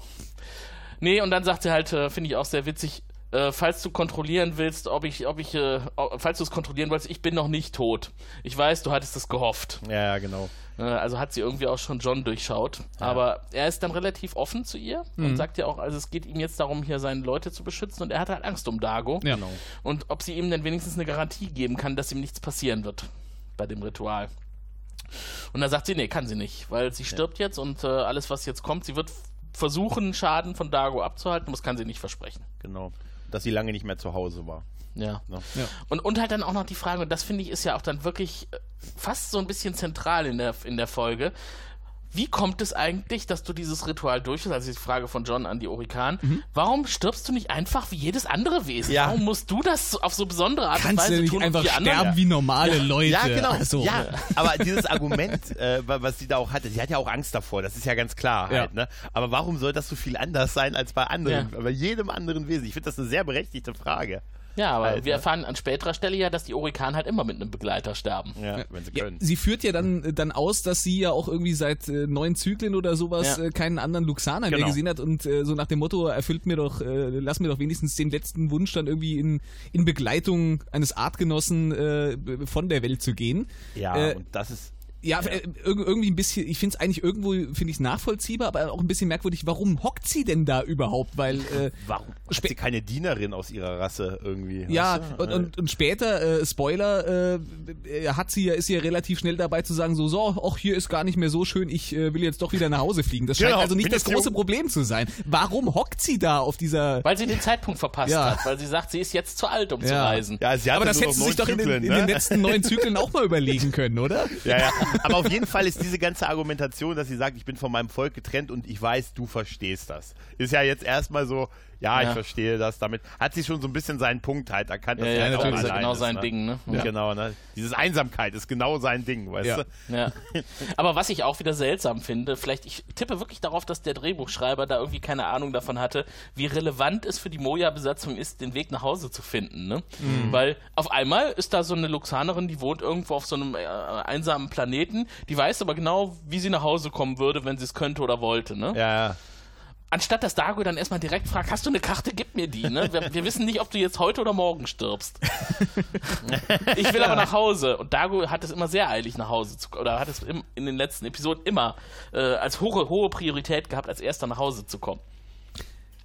A: Nee, und dann sagt sie halt, äh, finde ich auch sehr witzig, äh, falls du kontrollieren willst, ob ich, ob ich, äh, falls du es kontrollieren wolltest, ich bin noch nicht tot. Ich weiß, du hattest es gehofft.
C: Ja, ja, genau.
A: Äh, also hat sie irgendwie auch schon John durchschaut. Aber er ist dann relativ offen zu ihr
B: Mhm.
A: und sagt ja auch, also es geht ihm jetzt darum, hier seine Leute zu beschützen und er hat halt Angst um Dago.
B: Ja.
C: Genau.
A: Und ob sie ihm denn wenigstens eine Garantie geben kann, dass ihm nichts passieren wird bei dem Ritual. Und dann sagt sie, nee, kann sie nicht, weil sie stirbt jetzt und äh, alles, was jetzt kommt, sie wird versuchen, Schaden von Dago abzuhalten, das kann sie nicht versprechen.
C: Genau. Dass sie lange nicht mehr zu Hause war.
A: Ja.
C: Ne?
B: Ja.
A: Und, und halt dann auch noch die Frage, und das finde ich ist ja auch dann wirklich äh, fast so ein bisschen zentral in der, in der Folge. Wie kommt es eigentlich, dass du dieses Ritual durchführst? Also die Frage von John an die Orikan. Warum stirbst du nicht einfach wie jedes andere Wesen?
C: Ja.
A: Warum musst du das auf so besondere Art und
B: Kannst
A: Weise
B: du nicht
A: tun? und
B: einfach sterben
A: anderen?
B: wie normale Leute.
C: Ja, genau.
B: Also,
C: Ja, aber dieses Argument, äh, wa- was sie da auch hatte, sie hat ja auch Angst davor, das ist ja ganz klar
B: Ja.
C: halt, ne? Aber warum soll das so viel anders sein als bei anderen, bei jedem anderen Wesen? Ich finde das eine sehr berechtigte Frage.
A: Ja, aber
C: Halt,
A: wir
C: ne?
A: erfahren an späterer Stelle ja, dass die Orikan halt immer mit einem Begleiter sterben.
C: Ja, wenn sie
B: Ja,
C: können.
B: sie führt ja dann, dann aus, dass sie ja auch irgendwie seit äh, neun Zyklen oder sowas
A: Ja.
B: äh, keinen anderen Luxaner mehr
C: Genau.
B: gesehen hat und äh, so nach dem Motto, erfüllt mir doch, äh, lass mir doch wenigstens den letzten Wunsch dann irgendwie in, in Begleitung eines Artgenossen äh, von der Welt zu gehen.
C: Ja,
B: Äh,
C: und das ist.
B: Ja, äh, irg- irgendwie ein bisschen, ich finde es eigentlich irgendwo, finde ich es nachvollziehbar, aber auch ein bisschen merkwürdig, warum hockt sie denn da überhaupt? Weil, äh,
C: Warum hat sie keine Dienerin aus ihrer Rasse irgendwie?
B: ja,
C: weißt du?
B: und, und, und später, äh, Spoiler, äh, äh, hat sie ja, ist sie ja relativ schnell dabei zu sagen, so, so, ach, hier ist gar nicht mehr so schön, ich äh, will jetzt doch wieder nach Hause fliegen. Das scheint
C: Genau,
B: also nicht das große
C: jung.
B: Problem zu sein. Warum hockt sie da auf dieser...
A: Weil sie den Zeitpunkt verpasst
B: Ja.
A: hat, weil sie sagt, sie ist jetzt zu alt, um zu
B: Ja.
A: reisen.
C: ja, sie
B: aber das hätte sie sich doch in den,
C: Zyklen,
B: in
C: ne?
B: den letzten neun Zyklen auch mal überlegen können, oder?
C: Ja, ja. Aber auf jeden Fall ist diese ganze Argumentation, dass sie sagt, ich bin von meinem Volk getrennt und ich weiß, du verstehst das. Ist ja jetzt erstmal so, ja, ich
A: Ja.
C: verstehe das. Damit hat sie schon so ein bisschen seinen Punkt halt erkannt.
A: Ja, ja,
C: halt
A: natürlich, ist ja genau
C: ist,
A: sein
C: ne?
A: Ding, ne?
C: Ja. Genau, ne? Dieses Einsamkeit ist genau sein Ding, weißt
B: Ja.
C: du?
A: Ja. Aber was ich auch wieder seltsam finde, vielleicht, ich tippe wirklich darauf, dass der Drehbuchschreiber da irgendwie keine Ahnung davon hatte, wie relevant es für die Moja-Besatzung ist, den Weg nach Hause zu finden. Ne? Weil auf einmal ist da so eine Luxanerin, die wohnt irgendwo auf so einem äh, einsamen Planeten, die weiß aber genau, wie sie nach Hause kommen würde, wenn sie es könnte oder wollte. Ne?
C: Ja, ja.
A: Anstatt dass Dago dann erstmal direkt fragt, hast du eine Karte, gib mir die. Ne? Wir, wir wissen nicht, ob du jetzt heute oder morgen stirbst. ich will aber nach Hause. Und Dago hat es immer sehr eilig nach Hause zu oder hat es im, in den letzten Episoden immer äh, als hohe, hohe Priorität gehabt, als erster nach Hause zu kommen.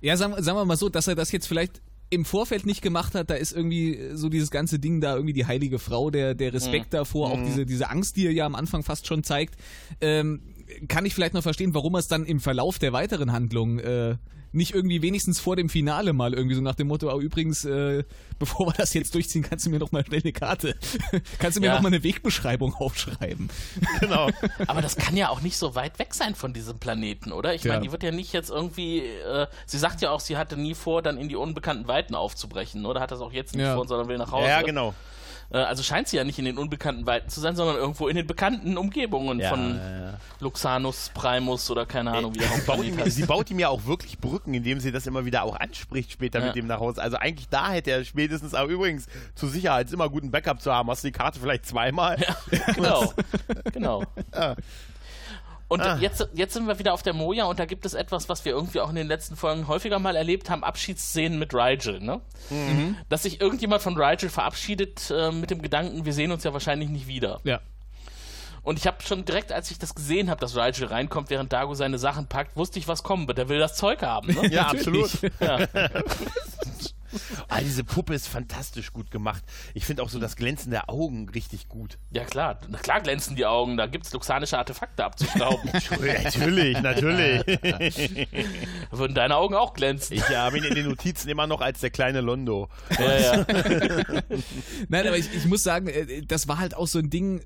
B: Ja, sagen, sagen wir mal so, dass er das jetzt vielleicht im Vorfeld nicht gemacht hat, da ist irgendwie so dieses ganze Ding da, irgendwie die heilige Frau, der, der Respekt davor, auch diese, diese Angst, die er ja am Anfang fast schon zeigt, ähm, kann ich vielleicht noch verstehen, warum er es dann im Verlauf der weiteren Handlung äh, nicht irgendwie wenigstens vor dem Finale mal irgendwie so nach dem Motto, oh, übrigens, äh, bevor wir das jetzt durchziehen, kannst du mir noch mal schnell eine Karte, kannst du mir
A: Ja.
B: noch mal eine Wegbeschreibung aufschreiben.
C: Genau.
A: Aber das kann ja auch nicht so weit weg sein von diesem Planeten, oder? Ich
B: Ja.
A: meine, die wird ja nicht jetzt irgendwie. Äh, sie sagt ja auch, sie hatte nie vor, dann in die unbekannten Weiten aufzubrechen, oder? Hat das auch jetzt nicht
B: Ja.
A: vor, sondern will nach Hause.
C: Ja, genau.
A: Äh, also scheint sie ja nicht in den unbekannten Weiten zu sein, sondern irgendwo in den bekannten Umgebungen
C: Ja,
A: von
C: ja, ja.
A: Luxanus, Primus oder keine Ahnung, wie der
C: baut,
A: Hauptplanet
C: ihm,
A: heißt.
C: sie baut ihm ja auch wirklich Brücken, indem sie das immer wieder auch anspricht später mit dem nach Hause. Also eigentlich da hätte er spätestens, aber übrigens zur Sicherheit immer gut, ein Backup zu haben. Hast du die Karte vielleicht zweimal?
A: genau. genau. Und
C: Ah.
A: jetzt, jetzt sind wir wieder auf der Moja und da gibt es etwas, was wir irgendwie auch in den letzten Folgen häufiger mal erlebt haben, Abschiedsszenen mit Rigel, ne?
C: Mhm.
A: Dass sich irgendjemand von Rigel verabschiedet äh, mit dem Gedanken, wir sehen uns ja wahrscheinlich nicht wieder.
B: Ja.
A: Und ich habe schon direkt, als ich das gesehen habe, dass Rigel reinkommt, während Dago seine Sachen packt, wusste ich, was kommen wird. Der will das Zeug haben, ne?
C: Ja, absolut.
A: Ja.
C: Ah, diese Puppe ist fantastisch gut gemacht. Ich finde auch so das Glänzen der Augen richtig gut.
A: ja, klar. Na klar glänzen die Augen, da gibt's luxanische Artefakte abzustauben.
C: natürlich, natürlich.
A: Würden deine Augen auch glänzen.
C: Ich habe ihn in den Notizen immer noch als der kleine Londo.
A: Ja, ja.
B: Nein, aber ich, ich muss sagen, äh, das war halt auch so ein Ding.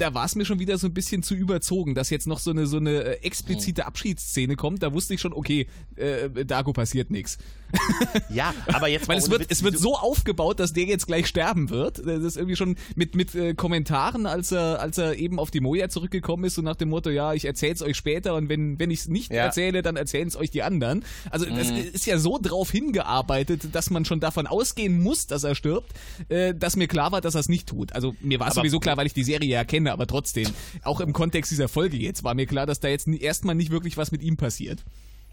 B: Da war es mir schon wieder so ein bisschen zu überzogen, dass jetzt noch so eine, so eine äh, explizite Abschiedsszene kommt. Da wusste ich schon, okay, äh, Dago passiert nichts.
C: Ja, aber jetzt
B: Weil es wird,
C: Witz,
B: es wird so aufgebaut, dass der jetzt gleich sterben wird. Das ist irgendwie schon mit, mit äh, Kommentaren, als er, als er eben auf die Moja zurückgekommen ist, so nach dem Motto, ja, ich erzähl's euch später und wenn, wenn ich es nicht
C: Ja.
B: erzähle, dann erzählen es euch die anderen. Also das ist ja so drauf hingearbeitet, dass man schon davon ausgehen muss, dass er stirbt, äh, dass mir klar war, dass er es nicht tut. Also mir war es sowieso klar, weil ich die Serie ja kenne, aber trotzdem, auch im Kontext dieser Folge jetzt, war mir klar, dass da jetzt erstmal nicht wirklich was mit ihm passiert.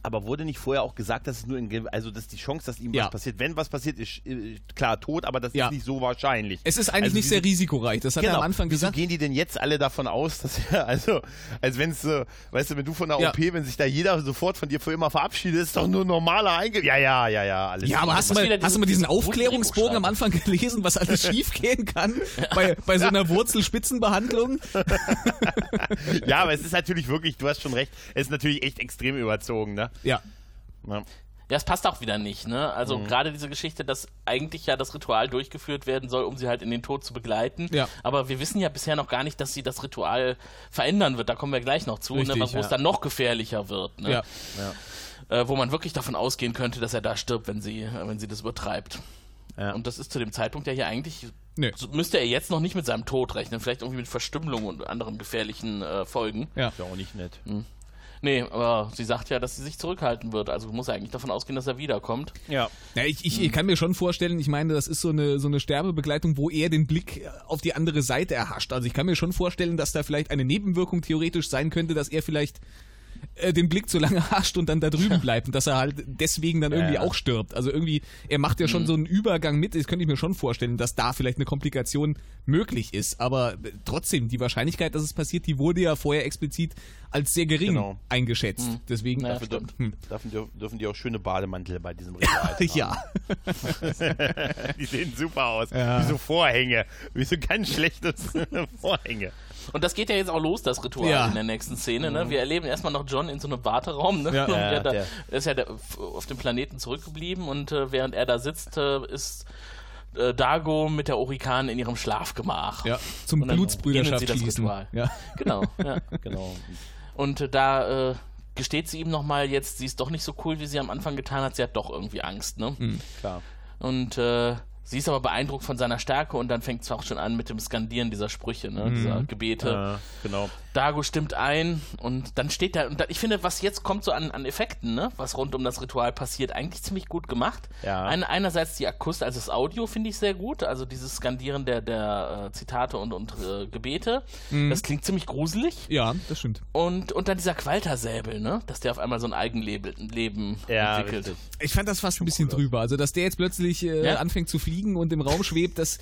C: Aber wurde nicht vorher auch gesagt, dass es nur in, also dass die Chance, dass ihm
B: Ja.
C: was passiert, wenn was passiert, ist äh, klar tot, aber das
B: Ja.
C: ist nicht so wahrscheinlich.
B: Es ist eigentlich
C: Also
B: nicht
C: wieso-
B: sehr risikoreich. Das hat er
C: Genau.
B: am Anfang
C: Wieso
B: gesagt.
C: gehen die denn jetzt alle davon aus, dass er, also, als wenn es so, weißt du, wenn du von der
B: Ja.
C: OP, wenn sich da jeder sofort von dir für immer verabschiedet, ist doch nur normaler Einge... Ja, ja, ja, ja, alles
B: Ja, aber hast du, mal, hast du mal
A: diesen
B: Aufklärungsbogen am Anfang gelesen, was alles schiefgehen kann bei, bei so einer Wurzelspitzenbehandlung?
C: Ja, aber es ist natürlich wirklich, du hast schon recht, es ist natürlich echt extrem überzogen, ne?
B: Ja.
C: Ja.
A: Ja, es passt auch wieder nicht, ne? Also gerade diese Geschichte, dass eigentlich ja das Ritual durchgeführt werden soll, um sie halt in den Tod zu begleiten.
B: Ja.
A: Aber wir wissen ja bisher noch gar nicht, dass sie das Ritual verändern wird. Da kommen wir gleich noch zu,
B: Richtig,
A: ne? wo
B: ja.
A: es dann noch gefährlicher wird, ne?
B: Ja.
A: Äh, wo man wirklich davon ausgehen könnte, dass er da stirbt, wenn sie, wenn sie das übertreibt.
C: Ja.
A: Und das ist zu dem Zeitpunkt ja hier eigentlich.
B: Nö.
A: so müsste er jetzt noch nicht mit seinem Tod rechnen, vielleicht irgendwie mit Verstümmelung und anderen gefährlichen äh, Folgen.
B: Ja.
C: Ist ja auch nicht nett.
A: Nee, aber sie sagt ja, dass sie sich zurückhalten wird. Also muss er eigentlich davon ausgehen, dass er wiederkommt.
C: Ja.
B: Ja, ich, ich, ich kann mir schon vorstellen, ich meine, das ist so eine, so eine Sterbebegleitung, wo er den Blick auf die andere Seite erhascht. Also ich kann mir schon vorstellen, dass da vielleicht eine Nebenwirkung theoretisch sein könnte, dass er vielleicht äh, den Blick zu lange hascht und dann da drüben bleibt und dass er halt deswegen dann irgendwie
C: Ja.
B: auch stirbt. Also irgendwie, er macht ja schon so einen Übergang mit. Das könnte ich mir schon vorstellen, dass da vielleicht eine Komplikation möglich ist. Aber äh, trotzdem, die Wahrscheinlichkeit, dass es passiert, die wurde ja vorher explizit als sehr gering
C: Genau.
B: eingeschätzt. Deswegen,
A: Ja,
C: Dafür
A: stimmt.
C: dürfen, dürfen, die- auch schöne Bademantel bei diesem Ritual
B: ja.
C: Die sehen super aus.
B: Ja.
C: Wie so Vorhänge. Wie so ganz schlechtes Vorhänge.
A: Und das geht ja jetzt auch los, das Ritual
B: Ja.
A: in der nächsten Szene. Ne? Wir erleben erstmal noch John in so einem Warteraum. Ne?
B: Ja.
A: Und
C: Ja,
A: er da,
C: der-
A: ist ja der, auf dem Planeten zurückgeblieben und äh, während er da sitzt, äh, ist äh, Dago mit der Orikan in ihrem Schlafgemach.
B: Ja, zum Blutsbrüderschaft
A: beginnt sie das
B: schließen.
A: Ritual.
B: Ja.
A: Genau, ja.
C: Genau.
A: Und äh, da äh, gesteht sie ihm nochmal jetzt, sie ist doch nicht so cool, wie sie am Anfang getan hat. Sie hat doch irgendwie Angst. Ne?
C: Klar.
A: Und äh, sie ist aber beeindruckt von seiner Stärke und dann fängt es auch schon an mit dem Skandieren dieser Sprüche, ne? dieser Gebete.
C: Äh, genau.
A: Dago stimmt ein und dann steht da, und da, ich finde, was jetzt kommt so an, an Effekten, ne, was rund um das Ritual passiert, eigentlich ziemlich gut gemacht.
C: Ja.
A: Ein, einerseits die Akustik, also das Audio finde ich sehr gut, also dieses Skandieren der, der äh, Zitate und, und äh, Gebete, das klingt ziemlich gruselig.
B: ja, das stimmt.
A: Und, und dann dieser Qualtersäbel, ne, dass der auf einmal so ein Eigenleben Leben
C: Ja,
A: entwickelt.
C: richtig.
B: Ich fand das fast ein bisschen drüber. Also, dass der jetzt plötzlich äh,
A: Ja.
B: anfängt zu fliegen und im Raum schwebt, das,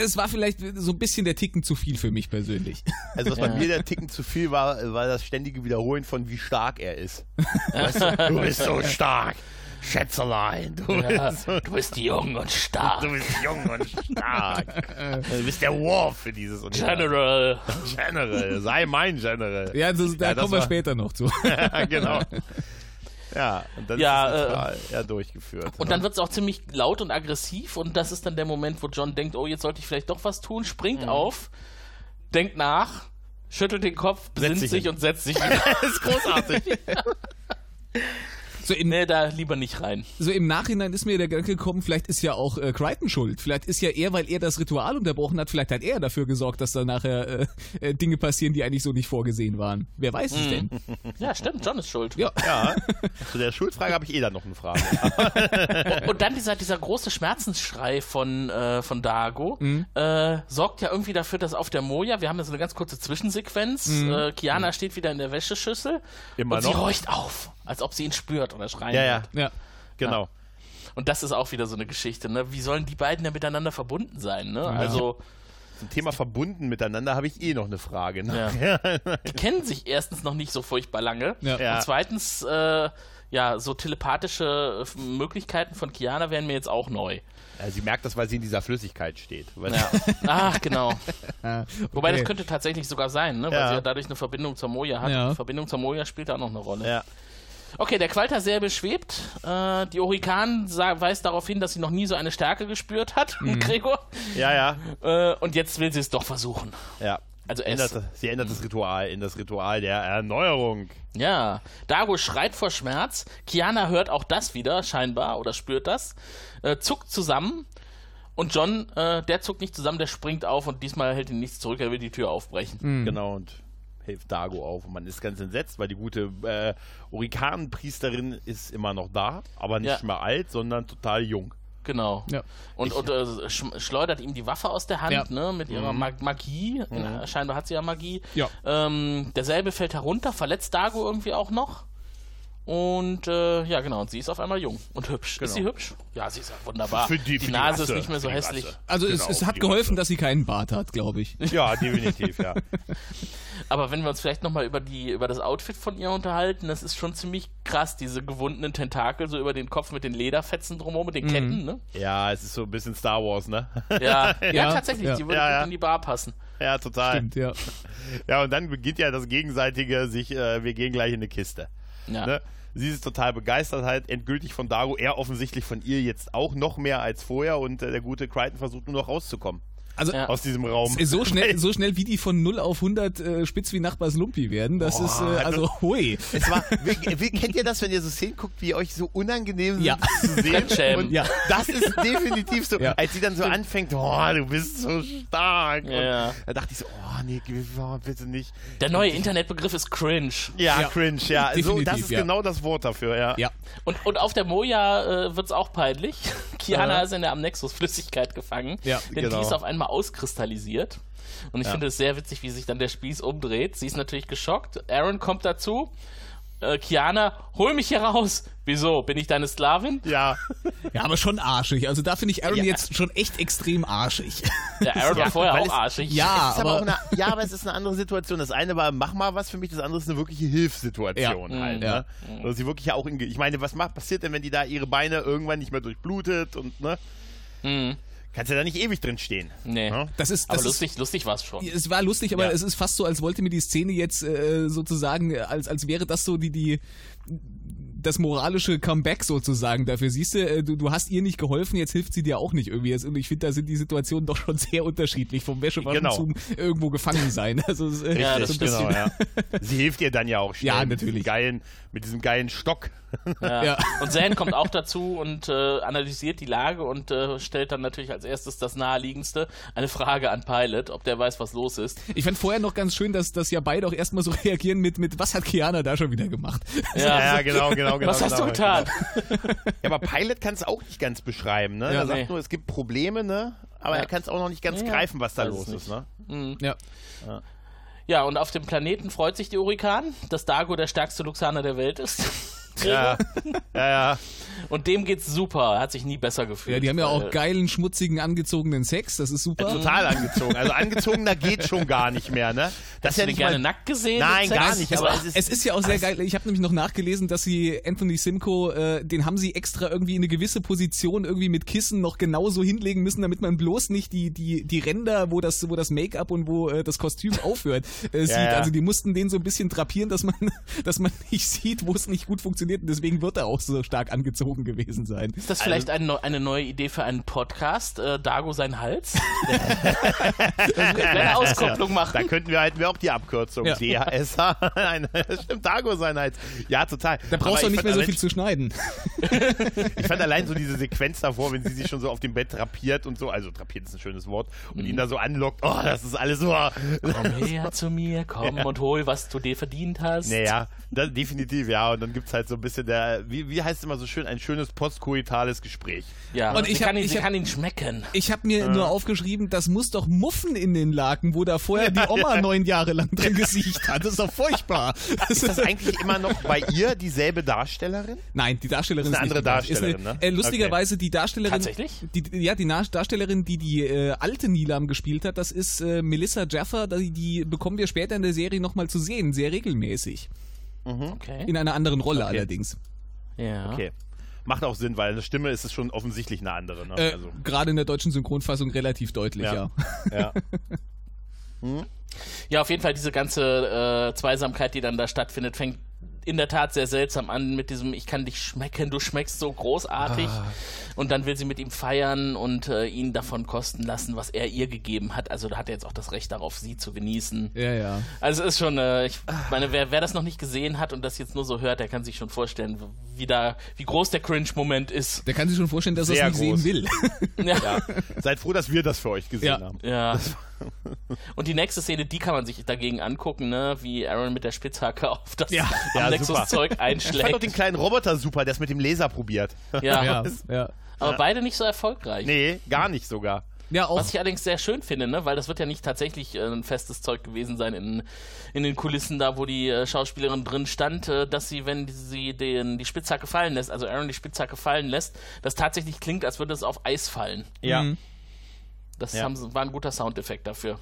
B: das war vielleicht so ein bisschen der Ticken zu viel für mich persönlich.
C: Also was bei
A: Ja.
C: mir der Ticken zu viel war, war das ständige Wiederholen von wie stark er ist. Weißt du, du bist so stark. Schätzelein, du,
A: Ja,
C: bist,
A: du bist jung und stark.
C: du bist jung und stark. Du bist der War für dieses Universum.
A: General.
C: General, sei mein General.
B: Ja, das, da
C: Ja,
B: kommen wir
C: war-
B: später noch zu.
C: Ja, genau. Ja, und dann
A: Ja,
C: ist das
A: äh,
C: ja durchgeführt.
A: Und dann wird es auch ziemlich laut und aggressiv und das ist dann der Moment, wo John denkt, oh, jetzt sollte ich vielleicht doch was tun, springt
C: Mhm.
A: auf, denkt nach, schüttelt den Kopf, besinnt
C: sich
A: sich, und setzt sich wieder.
C: das ist großartig.
B: So im,
A: nee, da lieber nicht rein.
B: so im Nachhinein ist mir der Gedanke gekommen, vielleicht ist ja auch äh, Crichton schuld. Vielleicht ist ja er, weil er das Ritual unterbrochen hat, vielleicht hat er dafür gesorgt, dass da nachher äh, äh, Dinge passieren, die eigentlich so nicht vorgesehen waren. Wer weiß es denn?
A: Ja, stimmt, John ist schuld.
B: Ja.
C: Ja, zu der Schuldfrage habe ich eh dann noch eine Frage.
A: Und dann dieser, dieser große Schmerzensschrei von, äh, von Dago äh, sorgt ja irgendwie dafür, dass auf der Moja, wir haben ja so eine ganz kurze Zwischensequenz, äh, Kiana steht wieder in der Wäscheschüssel
C: Immer
A: und
C: noch?
A: sie horcht auf, als ob sie ihn spürt oder schreien
C: Ja, ja.
B: Ja.
C: genau.
A: Und das ist auch wieder so eine Geschichte, ne? Wie sollen die beiden denn miteinander verbunden sein, ne? Also,
C: Zum Thema verbunden miteinander habe ich eh noch eine Frage. Ne?
A: ja. die kennen sich erstens noch nicht so furchtbar lange.
B: Ja.
A: Und zweitens, äh, ja, so telepathische Möglichkeiten von Kiana wären mir jetzt auch neu.
C: Ja, sie merkt das, weil sie in dieser Flüssigkeit steht.
A: Ja. Ach, genau.
B: Ah,
A: Wobei das
B: okay.
A: könnte tatsächlich sogar sein, ne? weil
C: Ja.
A: sie ja dadurch eine Verbindung zur Moja hat.
B: Ja.
A: Die Verbindung zur Moja spielt da auch noch eine Rolle.
C: Ja.
A: Okay, der Qualtersäbel schwebt. Äh, die Orikan weist darauf hin, dass sie noch nie so eine Stärke gespürt hat,
B: Mhm.
A: Gregor.
C: ja, ja,
A: Äh, und jetzt will sie es doch versuchen.
C: ja.
A: Also
C: ändert, sie ändert das Ritual in das Ritual der Erneuerung.
A: Ja, Dago schreit vor Schmerz. Kiana hört auch das wieder, scheinbar, oder spürt das. Äh, zuckt zusammen. Und John, äh, der zuckt nicht zusammen, der springt auf und diesmal hält ihn nichts zurück, er will die Tür aufbrechen.
C: Genau, und hilft Dago auf. Und man ist ganz entsetzt, weil die gute äh, Orikanenpriesterin ist immer noch da, aber nicht
A: Ja.
C: mehr alt, sondern total jung.
A: Genau.
B: Ja.
A: Und, und äh, sch schleudert ihm die Waffe aus der Hand,
B: Ja.
A: ne, mit ihrer Mag Magie. In, scheinbar hat sie ja Magie.
B: Ja.
A: Ähm, derselbe fällt herunter, verletzt Dago irgendwie auch noch. Und äh, ja, genau, und sie ist auf einmal jung und hübsch. Ist sie
C: Genau.
A: hübsch? Ja, sie ist ja wunderbar.
C: Für die- die
A: Nase ist nicht mehr so hässlich.
B: Also es,
C: Genau,
B: es hat
C: die
B: geholfen,
C: Rasse.
B: dass sie keinen Bart hat, glaube ich.
C: Ja, definitiv, ja.
A: Aber wenn wir uns vielleicht nochmal über, die- über das Outfit von ihr unterhalten, das ist schon ziemlich krass, diese gewundenen Tentakel so über den Kopf mit den Lederfetzen drumherum, mit den
C: Mhm.
A: Ketten, ne?
C: Ja, es ist so ein bisschen Star Wars, ne?
A: Ja, ja,
B: Ja,
A: tatsächlich,
B: ja.
A: die würde
C: ja.
A: in die Bar passen.
C: ja, total.
B: Stimmt, ja.
C: Ja, und dann beginnt ja das gegenseitige sich, äh, wir gehen gleich in eine Kiste.
A: Ja.
C: Ne? Sie ist total begeistert halt, endgültig von Dago, er offensichtlich von ihr jetzt auch noch mehr als vorher und äh, der gute Crichton versucht nur noch rauszukommen
B: Also
A: Ja.
C: aus diesem Raum.
B: so schnell, so schnell wie die von 0 auf 100 äh, spitz wie Nachbars Lumpi werden, das
C: Boah,
B: ist äh, also hui.
C: Es war, wie, wie kennt ihr das, wenn ihr so Szenen guckt, wie euch so unangenehm sind
B: Ja.
C: zu sehen?
A: Fremdschämen.
C: Und
B: Ja.
C: Das ist definitiv so.
B: Ja.
C: Als sie dann so anfängt, oh, du bist so stark. Und
A: Ja.
C: Da dachte ich so, oh nee, bitte nicht.
A: Der neue Internetbegriff ist cringe.
C: Ja,
B: Ja.
C: cringe, ja. So,
B: Definitiv,
C: das ist
B: ja.
C: genau das Wort dafür, ja.
B: Ja.
A: Und, und auf der Moja äh, wird es auch peinlich. Kiana
C: Ja.
A: ist in der Amnexus-Flüssigkeit gefangen.
B: Ja,
A: denn
C: genau.
A: die ist auf einmal auskristallisiert. Und ich
C: Ja.
A: finde es sehr witzig, wie sich dann der Spieß umdreht. Sie ist natürlich geschockt. Aaron kommt dazu. Äh, Kiana, hol mich hier raus. Wieso? Bin ich deine Sklavin?
C: Ja,
B: ja, aber schon arschig. Also da finde ich Aaron
C: Ja.
B: jetzt schon echt extrem arschig.
A: Der Aaron war vorher auch
C: es-
A: arschig.
B: Ja,
C: Es ist aber eine, ja, aber es ist eine andere Situation. Das eine war, mach mal was für mich, das andere ist eine wirkliche Hilfssituation
B: Ja.
C: halt.
B: Ja.
C: Ne? Also sie wirklich ja auch in, ich meine, was macht, passiert denn, wenn die da ihre Beine irgendwann nicht mehr durchblutet und, ne?
A: Mhm.
C: Kannst ja da nicht ewig drin stehen.
A: Nee.
C: Ja?
B: das ist
A: Aber
B: das ist,
A: lustig, lustig war es schon.
B: es war lustig, aber
C: Ja.
B: es ist fast so, als wollte mir die Szene jetzt äh, sozusagen, als, als wäre das so die, die das moralische Comeback sozusagen dafür. Siehst du, äh, du, du hast ihr nicht geholfen, jetzt hilft sie dir auch nicht irgendwie. Jetzt- Und ich finde, da sind die Situationen doch schon sehr unterschiedlich, vom Wäschewaschen
C: Genau.
B: zum irgendwo gefangen sein. Also, äh,
A: Ja, das
B: so
A: stimmt.
C: Genau, ja. Sie hilft ihr dann ja auch schnell.
B: Ja,
C: Mit
B: natürlich.
C: diesem geilen, mit diesem geilen Stock.
A: Ja.
B: Ja.
A: Und Zane kommt auch dazu und äh, analysiert die Lage und äh, stellt dann natürlich als erstes das naheliegendste, eine Frage an Pilot, ob der weiß, was los ist.
B: Ich fand vorher noch ganz schön, dass, dass ja beide auch erstmal so reagieren mit, mit was hat Kiana da schon wieder gemacht?
C: Ja, genau, genau, genau.
A: Was hast
C: genau,
A: du getan?
C: Ja, aber Pilot kann es auch nicht ganz beschreiben, ne?
B: Ja,
C: er sagt
A: nee.
C: nur, es gibt Probleme, ne? Aber
A: Ja.
C: er kann es auch noch nicht ganz
A: Ja,
C: greifen, was da los
A: es
C: ist, ne?
B: Ja.
A: Ja, und auf dem Planeten freut sich die Urikan, dass Dago der stärkste Luxaner der Welt ist.
C: Ja, ja, ja.
A: Und dem geht's super. Er hat sich nie besser gefühlt.
B: ja, die haben ja auch geilen, schmutzigen, angezogenen Sex, das ist super.
C: Total angezogen. Also angezogener geht schon gar nicht mehr, ne? Das
A: Hast du den gerne nackt gesehen?
C: Nein, gar nicht,
B: Es,
C: aber
B: es,
C: es ist-
B: ist, ja auch sehr geil. Ich habe nämlich noch nachgelesen, dass sie Anthony Simcoe, äh, den haben sie extra irgendwie in eine gewisse Position irgendwie mit Kissen noch genauso hinlegen müssen, damit man bloß nicht die die die Ränder, wo das wo das Make-up und wo äh, das Kostüm aufhört, äh, sieht.
C: ja.
B: Also die mussten den so ein bisschen drapieren, dass man dass man nicht sieht, wo es nicht gut funktioniert. Und deswegen wird er auch so stark angezogen gewesen sein.
A: Ist das vielleicht eine, neu- eine neue Idee für einen Podcast? Äh, Dago sein Hals? Eine Auskopplung
C: Da
A: machen.
C: könnten wir halt wir auch die Abkürzung
B: Ja.
C: DHSH. Nein, das stimmt, Dago sein halt. Ja, total.
B: Da brauchst
C: Aber
B: du
C: ich
B: nicht mehr so viel zu schneiden.
C: Ich fand allein so diese Sequenz davor, wenn sie sich schon so auf dem Bett drapiert und so, also drapiert ist ein schönes Wort, und ihn da so anlockt, oh, das ist alles so.
A: Komm her zu mir, komm und hol, was du dir verdient hast.
C: Naja, das, definitiv, ja. Und dann gibt's halt so ein bisschen der, wie, wie heißt es immer so schön, ein schönes postkoitales Gespräch.
A: Ja,
B: Und
A: sie,
B: ich hab-
A: kann, ihn,
B: ich
A: sie
B: hab-
A: kann ihn schmecken.
B: Ich habe mir nur aufgeschrieben, das muss doch Muffen in den Laken, wo da vorher die Oma neun Jahre lang drin gesiecht hat. Das ist doch furchtbar.
C: Ist das eigentlich immer noch bei ihr dieselbe Darstellerin?
B: Nein, die Darstellerin
C: Ist eine
B: ist,
C: andere. Darstellerin,
B: ist eine,
C: ne?
B: äh, Lustigerweise die Darstellerin.
A: Tatsächlich?
B: Die, die- ja, die Darstellerin, die die äh, alte Nilam gespielt hat, das ist äh, Melissa Jaffa. Die, die bekommen wir später in der Serie nochmal zu sehen, sehr regelmäßig.
A: Okay.
B: In einer anderen Rolle
C: Okay.
B: allerdings.
A: Ja.
C: Okay. Macht auch Sinn, weil eine Stimme ist es schon offensichtlich eine andere. Ne?
B: Äh,
C: also,
B: Gerade in der deutschen Synchronfassung relativ deutlich, ja.
C: ja. ja.
A: Ja, auf jeden Fall diese ganze äh, Zweisamkeit, die dann da stattfindet, fängt in der Tat sehr seltsam an mit diesem Ich kann dich schmecken, du schmeckst so großartig.
C: Ah.
A: Und dann will sie mit ihm feiern und äh, ihn davon kosten lassen, was er ihr gegeben hat. Also da hat er jetzt auch das Recht darauf, sie zu genießen.
B: Ja, ja.
A: Also es ist schon, äh, ich meine, wer, wer das noch nicht gesehen hat und das jetzt nur so hört, der kann sich schon vorstellen, wie, da, wie groß der Cringe-Moment ist.
B: Der kann sich schon vorstellen, dass er es nicht
C: groß.
B: sehen will.
A: Ja.
C: Ja. Seid froh, dass wir das für euch gesehen
B: Ja.
C: haben.
A: Ja. Und die nächste Szene, die kann man sich dagegen angucken, ne? wie Aaron mit der Spitzhacke auf das
B: Ja.
C: Ja,
A: Nexus-Zeug
C: Ich fand doch
A: einschlägt.
C: den kleinen Roboter super, der es mit dem Laser probiert.
A: Ja.
B: ja, ja.
A: aber beide nicht so erfolgreich.
C: Nee, gar nicht sogar.
B: Ja, auch.
A: Was ich allerdings sehr schön finde, ne? weil das wird ja nicht tatsächlich äh, ein festes Zeug gewesen sein in, in den Kulissen, da wo die äh, Schauspielerin drin stand, äh, dass sie, wenn sie den, die Spitzhacke fallen lässt, also Aaron die Spitzhacke fallen lässt, das tatsächlich klingt, als würde es auf Eis fallen.
C: Ja.
B: Mhm.
A: Das
C: Ja.
A: haben, war ein guter Soundeffekt dafür.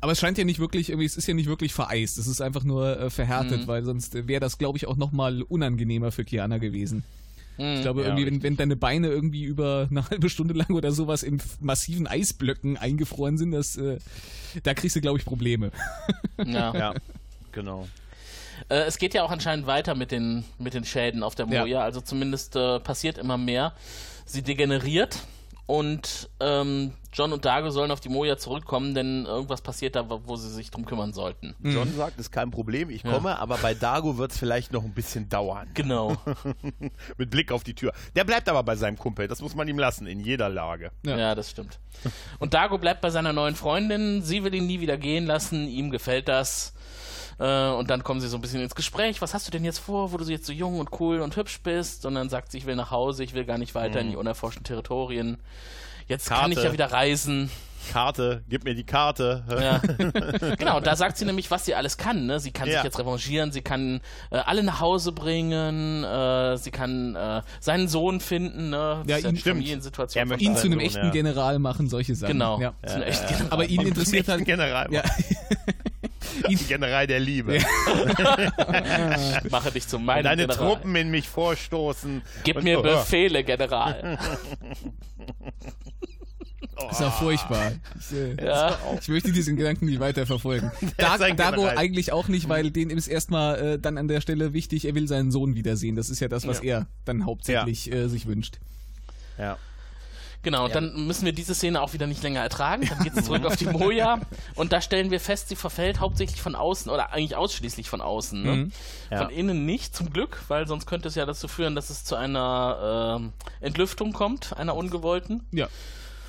B: Aber es scheint ja nicht wirklich, irgendwie, es ist ja nicht wirklich vereist. Es ist einfach nur äh, verhärtet,
A: Mhm.
B: weil sonst wäre das, glaube ich, auch nochmal unangenehmer für Kiana gewesen. Ich glaube,
C: Ja,
B: irgendwie, wenn, wenn deine Beine irgendwie über eine halbe Stunde lang oder sowas in massiven Eisblöcken eingefroren sind, das, äh, da kriegst du, glaube ich, Probleme.
A: Ja.
C: Ja, genau.
A: Äh, es geht ja auch anscheinend weiter mit den, mit den Schäden auf der
B: Ja.
A: Moja, also zumindest äh, passiert immer mehr. Sie degeneriert und ähm, John und Dago sollen auf die Moja zurückkommen, denn irgendwas passiert da, wo sie sich drum kümmern sollten.
C: John sagt, ist kein Problem, ich komme, aber bei Dago wird es vielleicht noch ein bisschen dauern.
A: Genau.
C: Mit Blick auf die Tür. Der bleibt aber bei seinem Kumpel, das muss man ihm lassen, in jeder Lage.
B: Ja.
A: Ja. das stimmt. Und Dago bleibt bei seiner neuen Freundin. Sie will ihn nie wieder gehen lassen. Ihm gefällt das. Äh, und dann kommen sie so ein bisschen ins Gespräch. Was hast du denn jetzt vor, wo du jetzt so jung und cool und hübsch bist? Und dann sagt sie, ich will nach Hause, ich will gar nicht weiter in die unerforschten Territorien. Jetzt kann
C: Karte.
A: ich ja wieder reisen.
C: Karte, gib mir die Karte.
A: Ja. genau, und da sagt sie nämlich, was sie alles kann. Ne? Sie kann
C: Ja.
A: sich jetzt revanchieren, sie kann äh, alle nach Hause bringen, äh, sie kann äh, seinen Sohn finden. Ne?
B: Ja, ihn-
C: stimmt.
A: Familiensituation.
C: Er möchte
B: Ihn zu einem
C: Sohn,
B: echten
C: ja.
B: General machen, solche Sachen.
A: Genau.
B: Ja.
A: Zu einem echten General.
B: Aber ihn interessiert halt.
C: General.
B: Ja. ihn,
C: General der Liebe.
A: Mache dich zu meinem
C: Deine
A: General.
C: Truppen in mich vorstoßen.
A: Gib mir
C: oh,
A: Befehle, General.
B: ist ja furchtbar. Ich, äh,
A: ja.
B: ich möchte diesen Gedanken nicht weiter verfolgen. Da,
C: ist ein
B: Dago eigentlich auch nicht, weil dem ist erstmal äh, dann an der Stelle wichtig, er will seinen Sohn wiedersehen. Das ist ja das, was er dann hauptsächlich äh, sich wünscht.
C: Ja.
A: Genau, und dann müssen wir diese Szene auch wieder nicht länger ertragen. Dann geht es zurück auf die Moja und da stellen wir fest, sie verfällt hauptsächlich von außen oder eigentlich ausschließlich von außen. Ne?
B: Mhm.
C: Ja.
A: Von innen nicht, zum Glück, weil sonst könnte es ja dazu führen, dass es zu einer ähm, Entlüftung kommt, einer ungewollten.
B: Ja.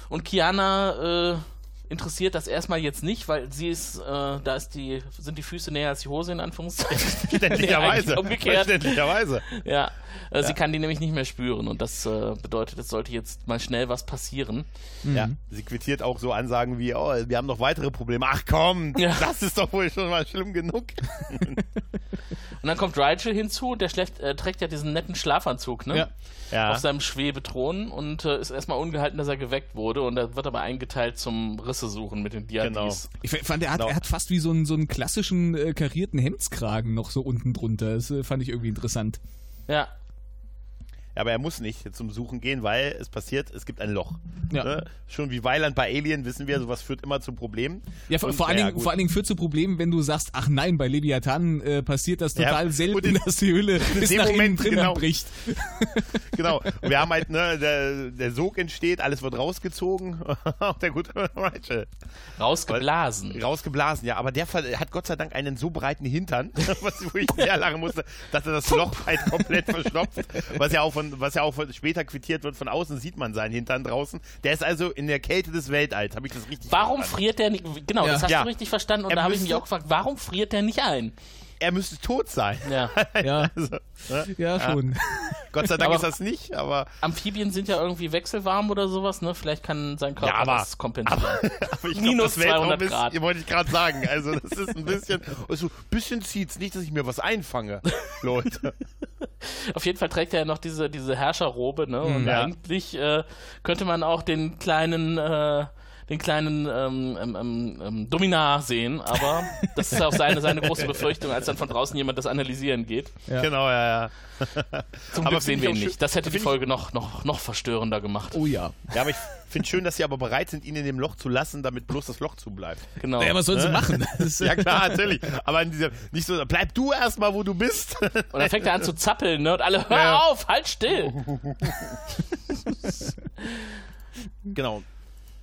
A: Und Kiana äh, interessiert das erstmal jetzt nicht, weil sie ist, äh, da ist die, sind die Füße näher als die Hose in Anführungszeichen.
C: Verständlicherweise.
A: umgekehrt.
C: Verständlicherweise.
A: Ja, äh, sie kann die nämlich nicht mehr spüren und das äh, bedeutet, es sollte jetzt mal schnell was passieren.
C: Ja, sie quittiert auch so Ansagen wie, oh, wir haben noch weitere Probleme. Ach komm,
A: Ja.
C: das ist doch wohl schon mal schlimm genug.
A: Und dann kommt Rigel hinzu, der schlecht, äh, trägt ja diesen netten Schlafanzug, ne?
B: Ja.
C: Ja.
A: Auf seinem Schwebethron und äh, ist erstmal ungehalten, dass er geweckt wurde und er wird aber eingeteilt zum Risse suchen mit den Diadis.
B: Ich fand, er hat,
C: Genau.
B: er hat fast wie so einen, so einen klassischen äh, karierten Hemdskragen noch so unten drunter. Das äh, fand ich irgendwie interessant.
A: Ja,
C: Aber er muss nicht zum Suchen gehen, weil es passiert, es gibt ein Loch.
B: Ja.
C: Ne? Schon wie Weiland bei Alien wissen wir, sowas führt immer zu Problemen.
B: Ja, vor,
C: Und,
B: vor, allen
C: naja,
B: Dingen, vor allen Dingen führt zu Problemen, wenn du sagst, ach nein, bei Leviathan äh, passiert das
C: Ja,
B: total
C: und
B: selten,
C: in-
B: dass die Hülle bis
C: dem
B: nach innen
C: Moment,
B: drin
C: genau.
B: bricht.
C: Genau. Und wir haben halt, ne, der, der Sog entsteht, alles wird rausgezogen. Und der gute Rachel.
A: rausgeblasen.
C: Rausgeblasen, ja. Aber der hat Gott sei Dank einen so breiten Hintern, was, wo ich sehr lachen musste, dass er das Loch halt komplett verstopft. Was ja auch von, was ja auch später quittiert wird, von außen sieht man seinen Hintern draußen. Der ist also in der Kälte des Weltalls. Habe ich das richtig
A: Warum
C: verstanden?
A: friert der nicht? Genau,
B: Ja.
A: das hast
C: Ja.
A: du richtig verstanden und
C: Er
A: da habe ich mich auch gefragt, warum friert der nicht ein?
C: Er müsste tot sein.
A: Ja.
B: Ja,
C: Also, ne?
B: ja, schon.
C: Gott sei Dank
A: Aber-
C: ist das nicht, aber,
A: Amphibien sind ja irgendwie wechselwarm oder sowas, ne? Vielleicht kann sein Körper
C: Ja, aber-
A: das kompensieren.
C: aber ich glaub,
A: Minus
C: das Weltraum
A: 200
C: ist,
A: Grad.
C: Ihr wollte ich gerade sagen. Also das ist ein bisschen, also ein bisschen zieht's nicht, dass ich mir was einfange, Leute.
A: Auf jeden Fall trägt er ja noch diese, diese Herrscherrobe, ne? Und
C: Ja.
A: eigentlich äh, könnte man auch den kleinen, äh, den kleinen ähm, ähm, ähm, ähm, Dominar sehen, aber das ist auch seine, seine große Befürchtung, als dann von draußen jemand das analysieren geht.
B: Ja.
C: Genau, ja, ja.
A: Zum
C: Aber
A: Glück sehen wir ihn nicht. Das hätte die Folge noch, noch, noch verstörender gemacht.
B: Oh ja.
C: Ja, aber ich finde schön, dass sie aber bereit sind, ihn in dem Loch zu lassen, damit bloß das Loch zubleibt.
A: Genau.
B: Naja, was sollen sie machen? Das ist,
C: Ja klar, natürlich. Aber in dieser, nicht so, bleib du erstmal, wo du bist.
A: Und dann fängt er an zu zappeln, ne? Und alle, hör
C: Ja.
A: auf, halt still!
C: genau.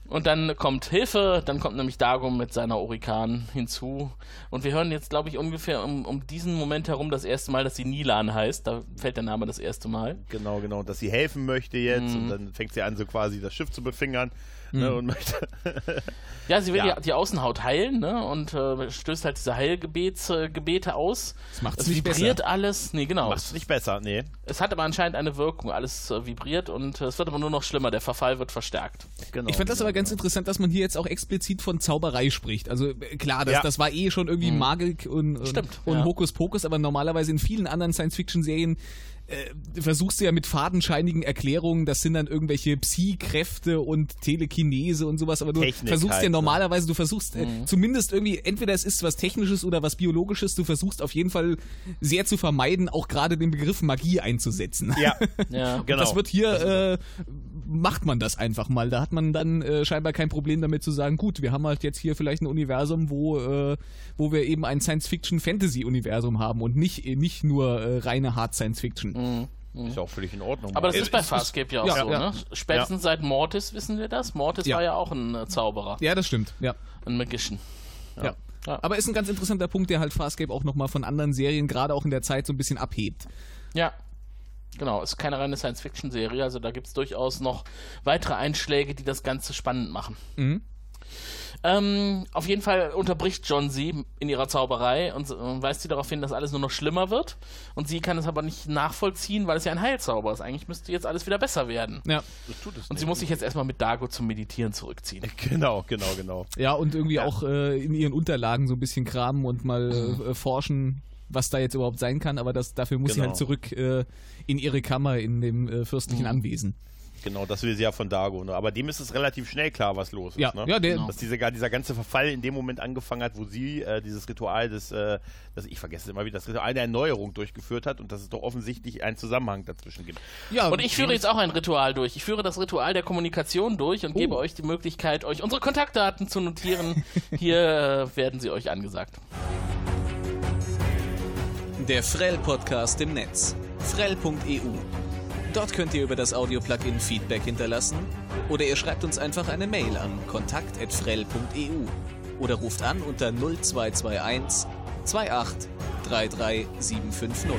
A: Und dann kommt Hilfe, dann kommt nämlich Dago mit seiner Orikan hinzu. Und wir hören jetzt, glaube ich, ungefähr um, um diesen Moment herum das erste Mal, dass sie Nilan heißt. Da fällt der Name das erste Mal.
C: Genau, genau. Dass sie helfen möchte jetzt
A: Mhm.
C: und dann fängt sie an, so quasi das Schiff zu befingern. Ne, und möchte.
A: Ja, sie will
C: Ja.
A: Die, die Außenhaut heilen, ne? Und äh, stößt halt diese Heilgebete äh, Gebete aus.
B: Das macht's
A: es
B: nicht
A: vibriert
B: besser.
A: alles. Nee, genau.
C: Macht's nicht besser, nee.
A: Es hat aber anscheinend eine Wirkung. Alles äh, vibriert und äh, es wird aber nur noch schlimmer. Der Verfall wird verstärkt.
C: Genau.
B: Ich fand das aber ganz interessant, dass man hier jetzt auch explizit von Zauberei spricht. Also äh, klar, das,
C: Ja.
B: das war eh schon irgendwie Magik und, und,
A: Stimmt,
B: und
A: ja.
B: Hokuspokus, aber normalerweise in vielen anderen Science-Fiction-Serien äh, versuchst du ja mit fadenscheinigen Erklärungen, das sind dann irgendwelche Psi-Kräfte und Telekinese und sowas, aber du
C: Technik
B: versuchst
C: halt,
B: ja
C: ne?
B: normalerweise, du versuchst äh, zumindest irgendwie, entweder es ist was Technisches oder was Biologisches, du versuchst auf jeden Fall sehr zu vermeiden, auch gerade den Begriff Magie einzusetzen.
C: Ja,
A: Ja.
C: genau.
B: Das wird hier, äh, macht man das einfach mal. Da hat man dann äh, scheinbar kein Problem damit zu sagen, gut, wir haben halt jetzt hier vielleicht ein Universum, wo, äh, wo wir eben ein Science-Fiction-Fantasy-Universum haben und nicht, nicht nur äh, reine Hard-Science-Fiction.
C: Ist ja auch völlig in Ordnung.
A: Aber das
B: Äh,
A: ist bei Farscape ja auch
B: ja,
A: so,
B: ja.
A: ne? Spätestens seit Mortis wissen wir das. Mortis
B: Ja.
A: war ja auch ein äh, Zauberer,
B: Ja, das stimmt, ja.
A: ein Magician.
B: ja.
A: Ja.
B: Aber ist ein ganz interessanter Punkt, der halt Farscape auch nochmal von anderen Serien, gerade auch in der Zeit, so ein bisschen abhebt.
A: Ja. Genau, ist keine reine Science-Fiction-Serie, also da gibt es durchaus noch weitere Einschläge, die das Ganze spannend machen.
B: Mhm.
A: Ähm, auf jeden Fall unterbricht John sie in ihrer Zauberei und, und weist sie darauf hin, dass alles nur noch schlimmer wird. Und sie kann es aber nicht nachvollziehen, weil es ja ein Heilzauber ist. Eigentlich müsste jetzt alles wieder besser werden.
B: Ja.
C: Das tut es
A: Und sie muss sich jetzt erstmal mit Dago zum Meditieren zurückziehen.
C: Genau, genau, genau.
B: Ja, und irgendwie auch äh, in ihren Unterlagen so ein bisschen kramen und mal äh, forschen, was da jetzt überhaupt sein kann, aber das, dafür muss sie
C: Genau.
B: halt zurück äh, in ihre Kammer in dem äh, fürstlichen Anwesen.
C: Genau, das will sie ja von Dago. Ne? Aber dem ist es relativ schnell klar, was los ist.
B: Ja,
C: ne?
B: ja, der-
C: Dass diese, dieser ganze Verfall in dem Moment angefangen hat, wo sie äh, dieses Ritual des, äh, das, ich vergesse es immer wieder, das Ritual der Erneuerung durchgeführt hat und dass es doch offensichtlich einen Zusammenhang dazwischen gibt.
B: Ja,
A: Und ich führe jetzt auch ein Ritual durch. Ich führe das Ritual der Kommunikation durch und gebe euch die Möglichkeit, euch unsere Kontaktdaten zu notieren. Hier äh, werden sie euch angesagt.
D: Der Frell-Podcast im Netz. Frell.eu. Dort könnt ihr über das Audio-Plugin Feedback hinterlassen oder ihr schreibt uns einfach eine Mail an kontakt.frell.eu oder ruft an unter 0221 28 33 750.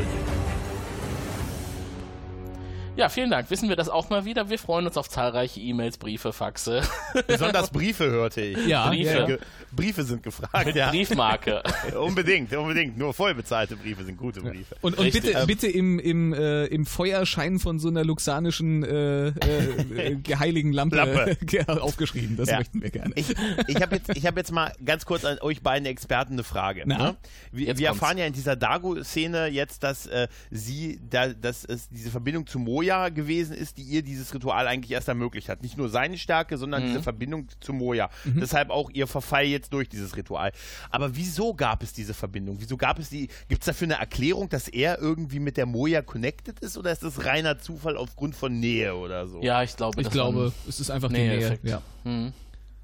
A: Ja, vielen Dank. Wissen wir das auch mal wieder. Wir freuen uns auf zahlreiche E-Mails, Briefe, Faxe,
C: Besonders Briefe hörte ich.
B: Ja,
A: Briefe.
C: Briefe sind gefragt, ja.
A: Briefmarke.
C: unbedingt, unbedingt. Nur vollbezahlte Briefe sind gute Briefe.
B: Und, und bitte, bitte im, im, äh, im Feuerschein von so einer luxanischen äh, äh, heiligen Lampe,
C: Lampe.
B: aufgeschrieben. Das
C: Ja.
B: möchten wir gerne.
C: Ich, ich habe jetzt, ich hab jetzt mal ganz kurz an euch beiden Experten eine Frage.
B: Na?
C: Ne? Wir, wir erfahren ja in dieser Dago-Szene jetzt, dass äh, sie, da, dass es diese Verbindung zu Moja gewesen ist, die ihr dieses Ritual eigentlich erst ermöglicht hat. Nicht nur seine Stärke, sondern
A: Mhm.
C: diese Verbindung zu Moja. Deshalb auch ihr Verfall jetzt durch dieses Ritual. Aber wieso gab es diese Verbindung? Wieso gab es die? Gibt es dafür eine Erklärung, dass er irgendwie mit der Moja connected ist oder ist das reiner Zufall aufgrund von Nähe oder so?
A: Ja, ich glaube,
B: Ich
A: das
B: glaube,
A: war
B: es ist einfach die
A: Nähe-Effekt.
B: Nähe. Ja.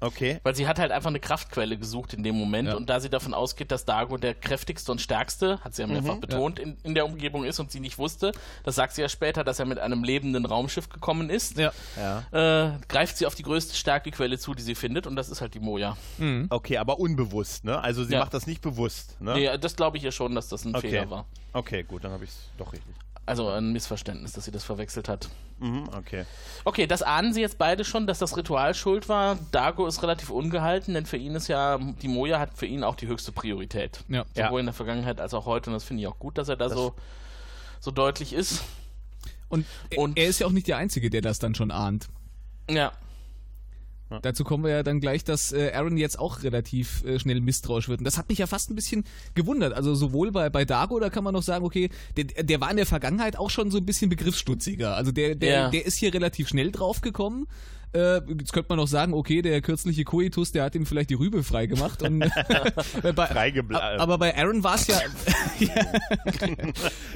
C: Okay.
A: Weil sie hat halt einfach eine Kraftquelle gesucht in dem Moment
B: Ja.
A: und da sie davon ausgeht, dass Dago der kräftigste und stärkste, hat sie ja mehrfach betont, in, in der Umgebung ist und sie nicht wusste, das sagt sie ja später, dass er mit einem lebenden Raumschiff gekommen ist,
B: Ja.
C: Ja.
A: äh, greift sie auf die größte Stärkequelle zu, die sie findet und das ist halt die Moja.
C: Okay, aber unbewusst, ne? Also sie
A: Ja.
C: macht das nicht bewusst, ne?
A: Nee, das glaube ich ihr schon, dass das ein
C: Okay.
A: Fehler war.
C: Okay, gut, dann habe ich es doch richtig.
A: Also ein Missverständnis, dass sie das verwechselt hat.
C: Mhm, okay.
A: Okay, das ahnen sie jetzt beide schon, dass das Ritual schuld war. Dago ist relativ ungehalten, denn für ihn ist ja, die Moja hat für ihn auch die höchste Priorität.
B: Ja.
A: Sowohl
C: Ja.
A: in der Vergangenheit als auch heute. Und das finde ich auch gut, dass er da so, so deutlich ist.
B: Und,
A: Und-
B: er ist ja auch nicht der Einzige, der das dann schon ahnt.
A: Ja.
B: Dazu kommen wir ja dann gleich, dass äh, Aaron jetzt auch relativ äh, schnell misstrauisch wird. Und das hat mich ja fast ein bisschen gewundert. Also sowohl bei, bei Dago, da kann man noch sagen, okay, der, der war in der Vergangenheit auch schon so ein bisschen begriffsstutziger. Also der, der,
A: Ja.
B: der ist hier relativ schnell drauf gekommen. Äh, jetzt könnte man noch sagen, okay, der kürzliche Koitus, der hat ihm vielleicht die Rübe freigemacht. Und, bei,
C: Freigebla-
B: aber bei Aaron war es ja,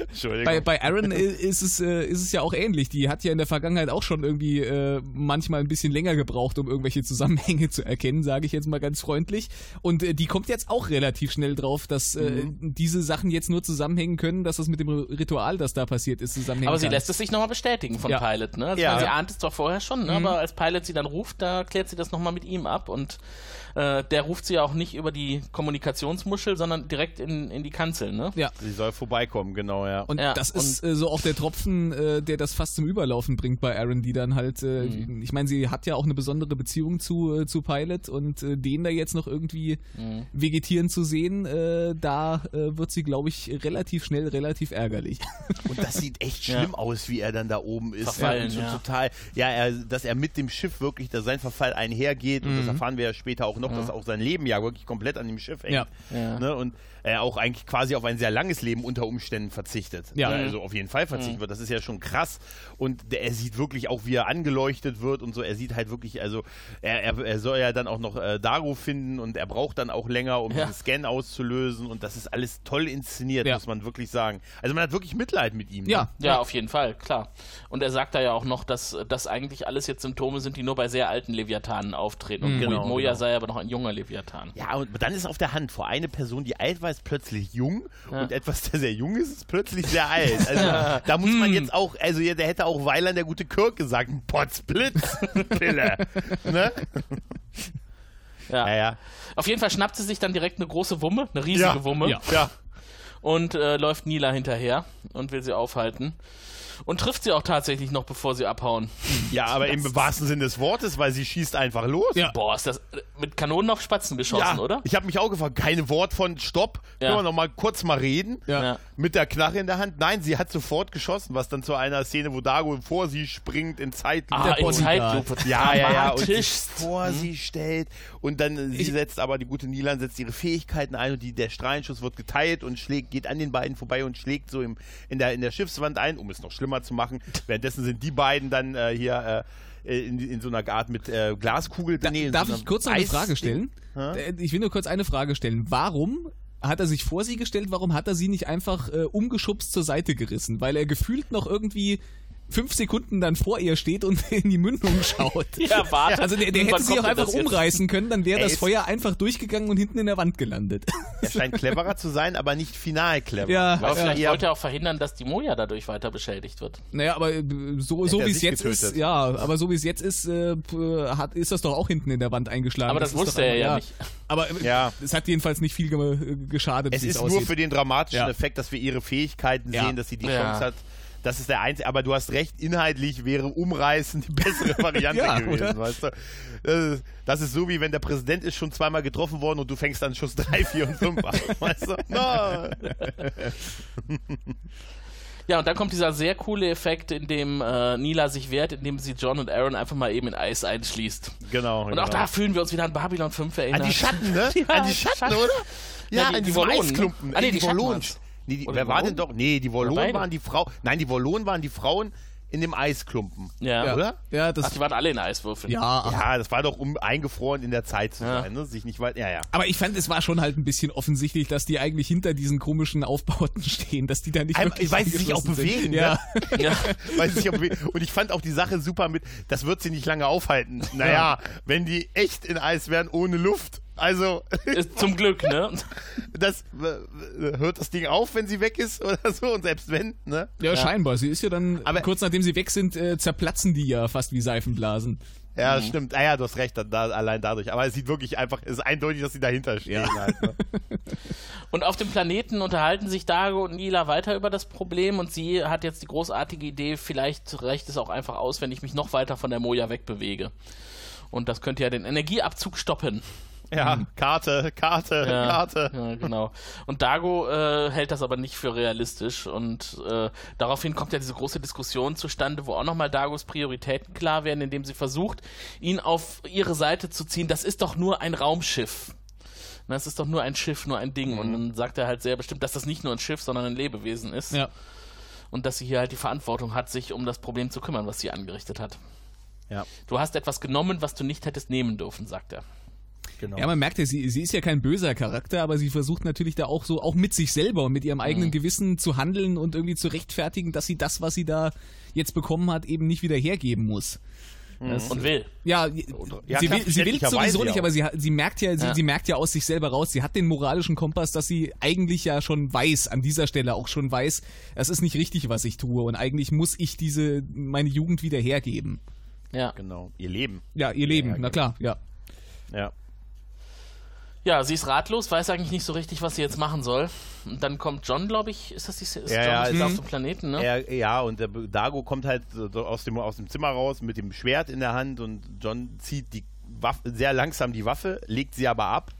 C: Entschuldigung.
B: bei, bei Aaron ist es, äh, ist es ja auch ähnlich. Die hat ja in der Vergangenheit auch schon irgendwie äh, manchmal ein bisschen länger gebraucht, um irgendwelche Zusammenhänge zu erkennen, sage ich jetzt mal ganz freundlich. Und äh, die kommt jetzt auch relativ schnell drauf, dass äh, diese Sachen jetzt nur zusammenhängen können, dass das mit dem Ritual, das da passiert ist, zusammenhängen
A: Aber sie
B: kann.
A: lässt es sich nochmal bestätigen von
B: Ja.
A: Pilot, ne? Also
C: Ja.
A: meine, sie ahnt es zwar vorher schon,
B: Mhm.
A: ne? aber als Pilot sie dann ruft, da klärt sie das nochmal mit ihm ab und äh, der ruft sie ja auch nicht über die Kommunikationsmuschel, sondern direkt in, in die Kanzel, ne?
B: Ja.
C: Sie soll vorbeikommen, genau, ja.
B: Und
A: Ja,
B: das ist äh, so auch der Tropfen, äh, der das fast zum Überlaufen bringt bei Aaron, die dann halt, äh,
A: Mhm.
B: ich meine, sie hat ja auch eine besondere Beziehung zu, äh, zu Pilot und äh, den da jetzt noch irgendwie
A: Mhm.
B: vegetieren zu sehen, äh, da äh, wird sie, glaube ich, relativ schnell relativ ärgerlich.
C: Und das sieht echt schlimm aus, wie er dann da oben ist.
A: Verfallen,
C: und so
A: ja.
C: total, ja, er, dass er mit dem Schiff wirklich, dass sein Verfall einhergeht. Und das
A: Mhm.
C: erfahren wir ja später auch noch, dass auch sein Leben ja wirklich komplett an dem Schiff hängt.
B: Ja.
A: Ja.
C: Ne? Und er auch eigentlich quasi auf ein sehr langes Leben unter Umständen verzichtet.
B: Ja.
C: Ne? Also auf jeden Fall verzichtet wird. Das ist ja schon krass. Und der, er sieht wirklich auch, wie er angeleuchtet wird und so. Er sieht halt wirklich, also er, er, er soll ja dann auch noch äh, Daru finden und er braucht dann auch länger, um
A: Ja.
C: diesen Scan auszulösen. Und das ist alles toll inszeniert,
B: Ja.
C: muss man wirklich sagen. Also man hat wirklich Mitleid mit ihm. ne?
B: Ja,
A: Ja, auf jeden Fall, klar. Und er sagt da ja auch noch, dass das eigentlich alles jetzt Symptome sind, die nur bei sehr alten Leviathanen auftreten. Und
C: Genau,
A: Mo- Moja
C: genau.
A: sei aber noch ein junger Leviathan.
C: Ja, und dann ist auf der Hand vor eine Person, die alt war, ist plötzlich jung und etwas, der sehr jung ist, ist plötzlich sehr alt. Also da muss man jetzt auch, also ja, der hätte auch Weiland der gute Kirk gesagt, ein Potzblitz, Pille. ne?
A: Ja.
C: Ja, ja.
A: Auf jeden Fall schnappt sie sich dann direkt eine große Wumme, eine riesige
C: Ja,
A: Wumme.
B: ja.
C: Ja.
A: und äh, läuft Nila hinterher und will sie aufhalten. Und trifft sie auch tatsächlich noch, bevor sie abhauen.
C: Ja, aber im wahrsten Sinne des Wortes, weil sie schießt einfach los.
B: Ja.
A: Boah, ist das äh, mit Kanonen auf Spatzen geschossen,
C: Ja,
A: oder?
C: ich habe mich auch gefragt, keine Wort von Stopp,
A: Ja.
C: können wir noch mal kurz mal reden?
B: Ja.
A: Ja.
C: Mit der Knarre in der Hand. Nein, sie hat sofort geschossen, was dann zu einer Szene, wo Dago vor sie springt in Zeitlupe.
A: Ah, in. Zeitlupe.
C: Ja, ja, ja. Und sich vor sie stellt. Und dann, äh, sie
B: Ich-
C: setzt aber, die gute Nilan setzt ihre Fähigkeiten ein und die, der Strahlenschuss wird geteilt und schlägt, geht an den beiden vorbei und schlägt so im, in, der, in der Schiffswand ein, um es noch schlimmer zu machen. Währenddessen sind die beiden dann äh, hier äh, in, in so einer Art mit äh, Glaskugel.
B: Da,
C: nee,
B: darf
C: so
B: ich kurz noch eine
C: Eis-
B: Frage stellen? Äh, Ich will nur kurz eine Frage stellen. Warum hat er sich vor sie gestellt? Warum hat er sie nicht einfach äh, umgeschubst zur Seite gerissen? Weil er gefühlt noch irgendwie fünf Sekunden dann vor ihr steht und in die Mündung schaut.
A: Ja, warte.
B: Also der, der hätte sie
A: kommt
B: auch einfach
A: das jetzt?
B: umreißen können, dann wäre das
C: ist-
B: Feuer einfach durchgegangen und hinten in der Wand gelandet.
C: Er scheint cleverer zu sein, aber nicht final clever.
B: Ja,
A: Aber vielleicht
C: Ja.
A: wollte er auch verhindern, dass die Moja dadurch weiter beschädigt wird.
B: Naja, aber äh, so, so wie es
C: sich
B: jetzt ist,
C: getötet.
B: ja, aber so wie es jetzt ist, äh, hat, ist das doch auch hinten in der Wand eingeschlagen.
A: Aber das
B: ist
A: wusste er
B: einfach-
A: ja nicht.
B: Aber äh,
C: Ja.
B: es hat jedenfalls nicht viel ge geschadet,
C: Es
B: wie
C: ist
B: es
C: nur
B: aussieht.
C: für den dramatischen
B: Ja.
C: Effekt, dass wir ihre Fähigkeiten
B: Ja.
C: sehen, dass sie die
A: Ja.
C: Chance hat. Das ist der einzige, aber du hast recht, inhaltlich wäre Umreißen die bessere Variante
B: Ja,
C: gewesen,
B: oder?
C: weißt du? Das ist, das ist so, wie wenn der Präsident ist schon zweimal getroffen worden und du fängst dann Schuss 3, 4 und 5 an, weißt du? No.
A: Ja, und dann kommt dieser sehr coole Effekt, in dem äh, Nila sich wehrt, indem sie John und Aaron einfach mal eben in Eis einschließt.
C: Genau.
A: Und
C: genau.
A: auch da fühlen wir uns wieder an Babylon 5 erinnert.
C: An die Schatten, ne?
A: Ja,
C: an die Schatten,
A: Schatten.
C: oder? Ja,
A: Ja, die-
C: an
A: die
C: die
A: ne?
C: Eisklumpen.
A: Ah, nee, die Schatten
C: Wollonen.
A: waren's.
C: Nee, die, wer war denn doch? Nee, die Wollonen
A: beide?
C: waren die Frau. Nein, die Wollonen waren die Frauen in dem Eisklumpen.
A: Ja.
B: ja.
C: oder?
B: Ja, das,
A: Ach, die waren alle in Eiswürfeln.
B: ja, ach,
C: Ja, das war doch, um eingefroren in der Zeit zu
A: Ja.
C: sein, ne? Sich nicht weit. Ja, ja.
B: Aber ich fand, es war schon halt ein bisschen offensichtlich, dass die eigentlich hinter diesen komischen Aufbauten stehen, dass die da nicht
C: Einmal-
B: wirklich
C: weil sie sich auch
B: sind.
C: bewegen,
B: Ja.
C: ne?
A: Ja.
C: Weiß ich, ob wir- und ich fand auch die Sache super mit, das wird sie nicht lange aufhalten. Naja, wenn die echt in Eis wären ohne Luft. Also,
A: Ist Zum Glück, ne?
C: das äh, hört das Ding auf, wenn sie weg ist oder so. Und selbst wenn, ne?
B: ja, scheinbar. Sie ist ja dann,
C: Aber-
B: kurz nachdem sie weg sind, äh, zerplatzen die ja fast wie Seifenblasen.
C: Ja, stimmt. Ah ja, du hast recht, da, da, allein dadurch. Aber es sieht wirklich einfach, es ist eindeutig, dass sie dahinter stehen.
B: Ja.
C: Halt, ne?
A: Und auf dem Planeten unterhalten sich Dago und Nila weiter über das Problem und sie hat jetzt die großartige Idee, vielleicht reicht es auch einfach aus, wenn ich mich noch weiter von der Moja wegbewege. Und das könnte ja den Energieabzug stoppen.
C: Ja, Karte, Karte,
A: Ja,
C: Karte.
A: ja, genau. Und Dago äh, hält das aber nicht für realistisch und äh, daraufhin kommt ja diese große Diskussion zustande, wo auch nochmal Dagos Prioritäten klar werden, indem sie versucht, ihn auf ihre Seite zu ziehen. Das ist doch nur ein Raumschiff. Das ist doch nur ein Schiff, nur ein Ding. Und dann sagt er halt sehr bestimmt, dass das nicht nur ein Schiff, sondern ein Lebewesen ist.
B: Ja.
A: Und dass sie hier halt die Verantwortung hat, sich um das Problem zu kümmern, was sie angerichtet hat.
C: Ja,
A: Du hast etwas genommen, was du nicht hättest nehmen dürfen, sagt er.
C: Genau.
B: Ja, man merkt ja, sie, sie ist ja kein böser Charakter, aber sie versucht natürlich da auch so, auch mit sich selber und mit ihrem eigenen Gewissen zu handeln und irgendwie zu rechtfertigen, dass sie das, was sie da jetzt bekommen hat, eben nicht wieder hergeben muss. Das,
A: Und will.
B: ja,
C: ja,
B: sie,
C: klar,
B: will, sie will sowieso nicht, aber sie, sie merkt ja, sie,
A: Ja.
B: sie merkt ja aus sich selber raus, sie hat den moralischen Kompass, dass sie eigentlich ja schon weiß, an dieser Stelle auch schon weiß, es ist nicht richtig, was ich tue und eigentlich muss ich diese, meine Jugend wieder hergeben.
A: Ja.
C: Genau, ihr Leben.
B: Ja, ihr Leben, na klar, ja.
C: Ja.
A: Ja, sie ist ratlos, weiß eigentlich nicht so richtig, was sie jetzt machen soll. Und dann kommt John, glaube ich, ist das die ist
C: Ja,
A: John
C: ja,
A: ist
C: ist-
A: auf dem Planeten, ne?
C: Er, ja, und der Dago kommt halt so aus dem, aus dem Zimmer raus mit dem Schwert in der Hand und John zieht die Waffe, sehr langsam die Waffe, legt sie aber ab,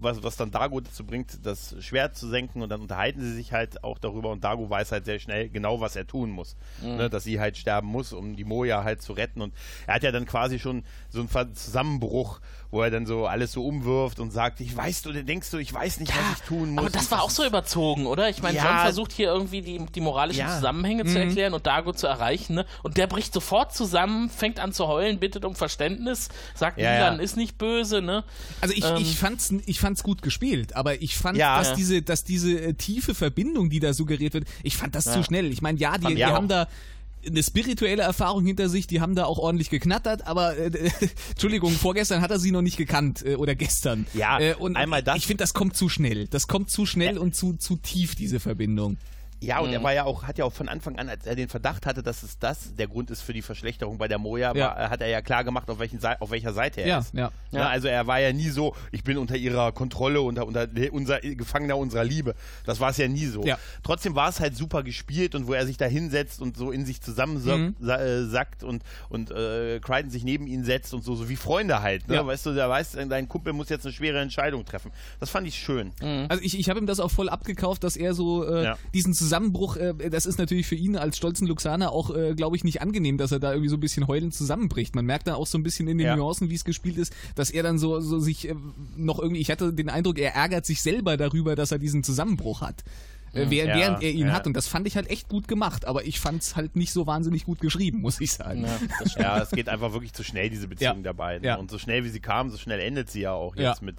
C: was, was dann Dago dazu bringt, das Schwert zu senken und dann unterhalten sie sich halt auch darüber und Dago weiß halt sehr schnell genau, was er tun muss. Ne, dass sie halt sterben muss, um die Moja halt zu retten und er hat ja dann quasi schon so einen Zusammenbruch, wo er dann so alles so umwirft und sagt, ich weiß du, denkst du, ich weiß nicht, was ich tun muss.
A: Aber das war auch so überzogen, oder? Ich meine,
C: Ja.
A: John versucht hier irgendwie die, die moralischen
C: Ja.
A: Zusammenhänge zu erklären und Dago zu erreichen, ne? Und der bricht sofort zusammen, fängt an zu heulen, bittet um Verständnis, sagt,
C: Ja,
A: Milan
C: ja.
A: ist nicht böse, ne?
B: Also ich,
A: Ähm.
B: ich fand's ich fand's gut gespielt, aber ich fand,
C: Ja.
B: dass
A: Ja.
B: diese dass diese äh, tiefe Verbindung, die da suggeriert wird, ich fand das zu schnell. Ich meine, ja, die, die haben da eine spirituelle Erfahrung hinter sich, die haben da auch ordentlich geknattert, aber äh, Entschuldigung, vorgestern hat er sie noch nicht gekannt äh, oder gestern.
C: Ja,
B: äh, und
C: einmal das.
B: Ich finde, das kommt zu schnell. Das kommt zu schnell und zu zu tief diese Verbindung.
C: Ja, und
A: Mhm.
C: er war ja auch, hat ja auch von Anfang an, als er den Verdacht hatte, dass es das der Grund ist für die Verschlechterung bei der Moja,
B: Ja.
C: war, hat er ja klar gemacht, auf, welchen auf welcher Seite er
B: Ja,
C: ist.
B: ja.
C: Ne, also er war ja nie so, ich bin unter ihrer Kontrolle, unter, unter unser Gefangener unserer Liebe. Das war es ja nie so. Trotzdem war es halt super gespielt und wo er sich da hinsetzt und so in sich zusammensackt
B: Mhm.
C: äh, sackt und, und äh, Crichton sich neben ihn setzt und so, so wie Freunde halt. Ne? Weißt du, der weiß, dein Kumpel muss jetzt eine schwere Entscheidung treffen. Das fand ich schön.
B: Also ich, ich habe ihm das auch voll abgekauft, dass er so äh, diesen Zusammenbruch, äh, das ist natürlich für ihn als stolzen Luxaner auch, äh, glaube ich, nicht angenehm, dass er da irgendwie so ein bisschen heulend zusammenbricht. Man merkt dann auch so ein bisschen in den
C: Ja.
B: Nuancen, wie es gespielt ist, dass er dann so, so sich äh, noch irgendwie, ich hatte den Eindruck, er ärgert sich selber darüber, dass er diesen Zusammenbruch hat. Äh,
C: Ja,
B: während er ihn
C: ja.
B: hat. Und das fand ich halt echt gut gemacht, aber ich fand es halt nicht so wahnsinnig gut geschrieben, muss ich sagen.
A: Ja.
C: Ja, es geht einfach wirklich zu schnell, diese Beziehung
B: Ja.
C: der beiden.
B: Ja.
C: Und so schnell wie sie kam, so schnell endet sie ja auch
B: Ja.
C: jetzt mit,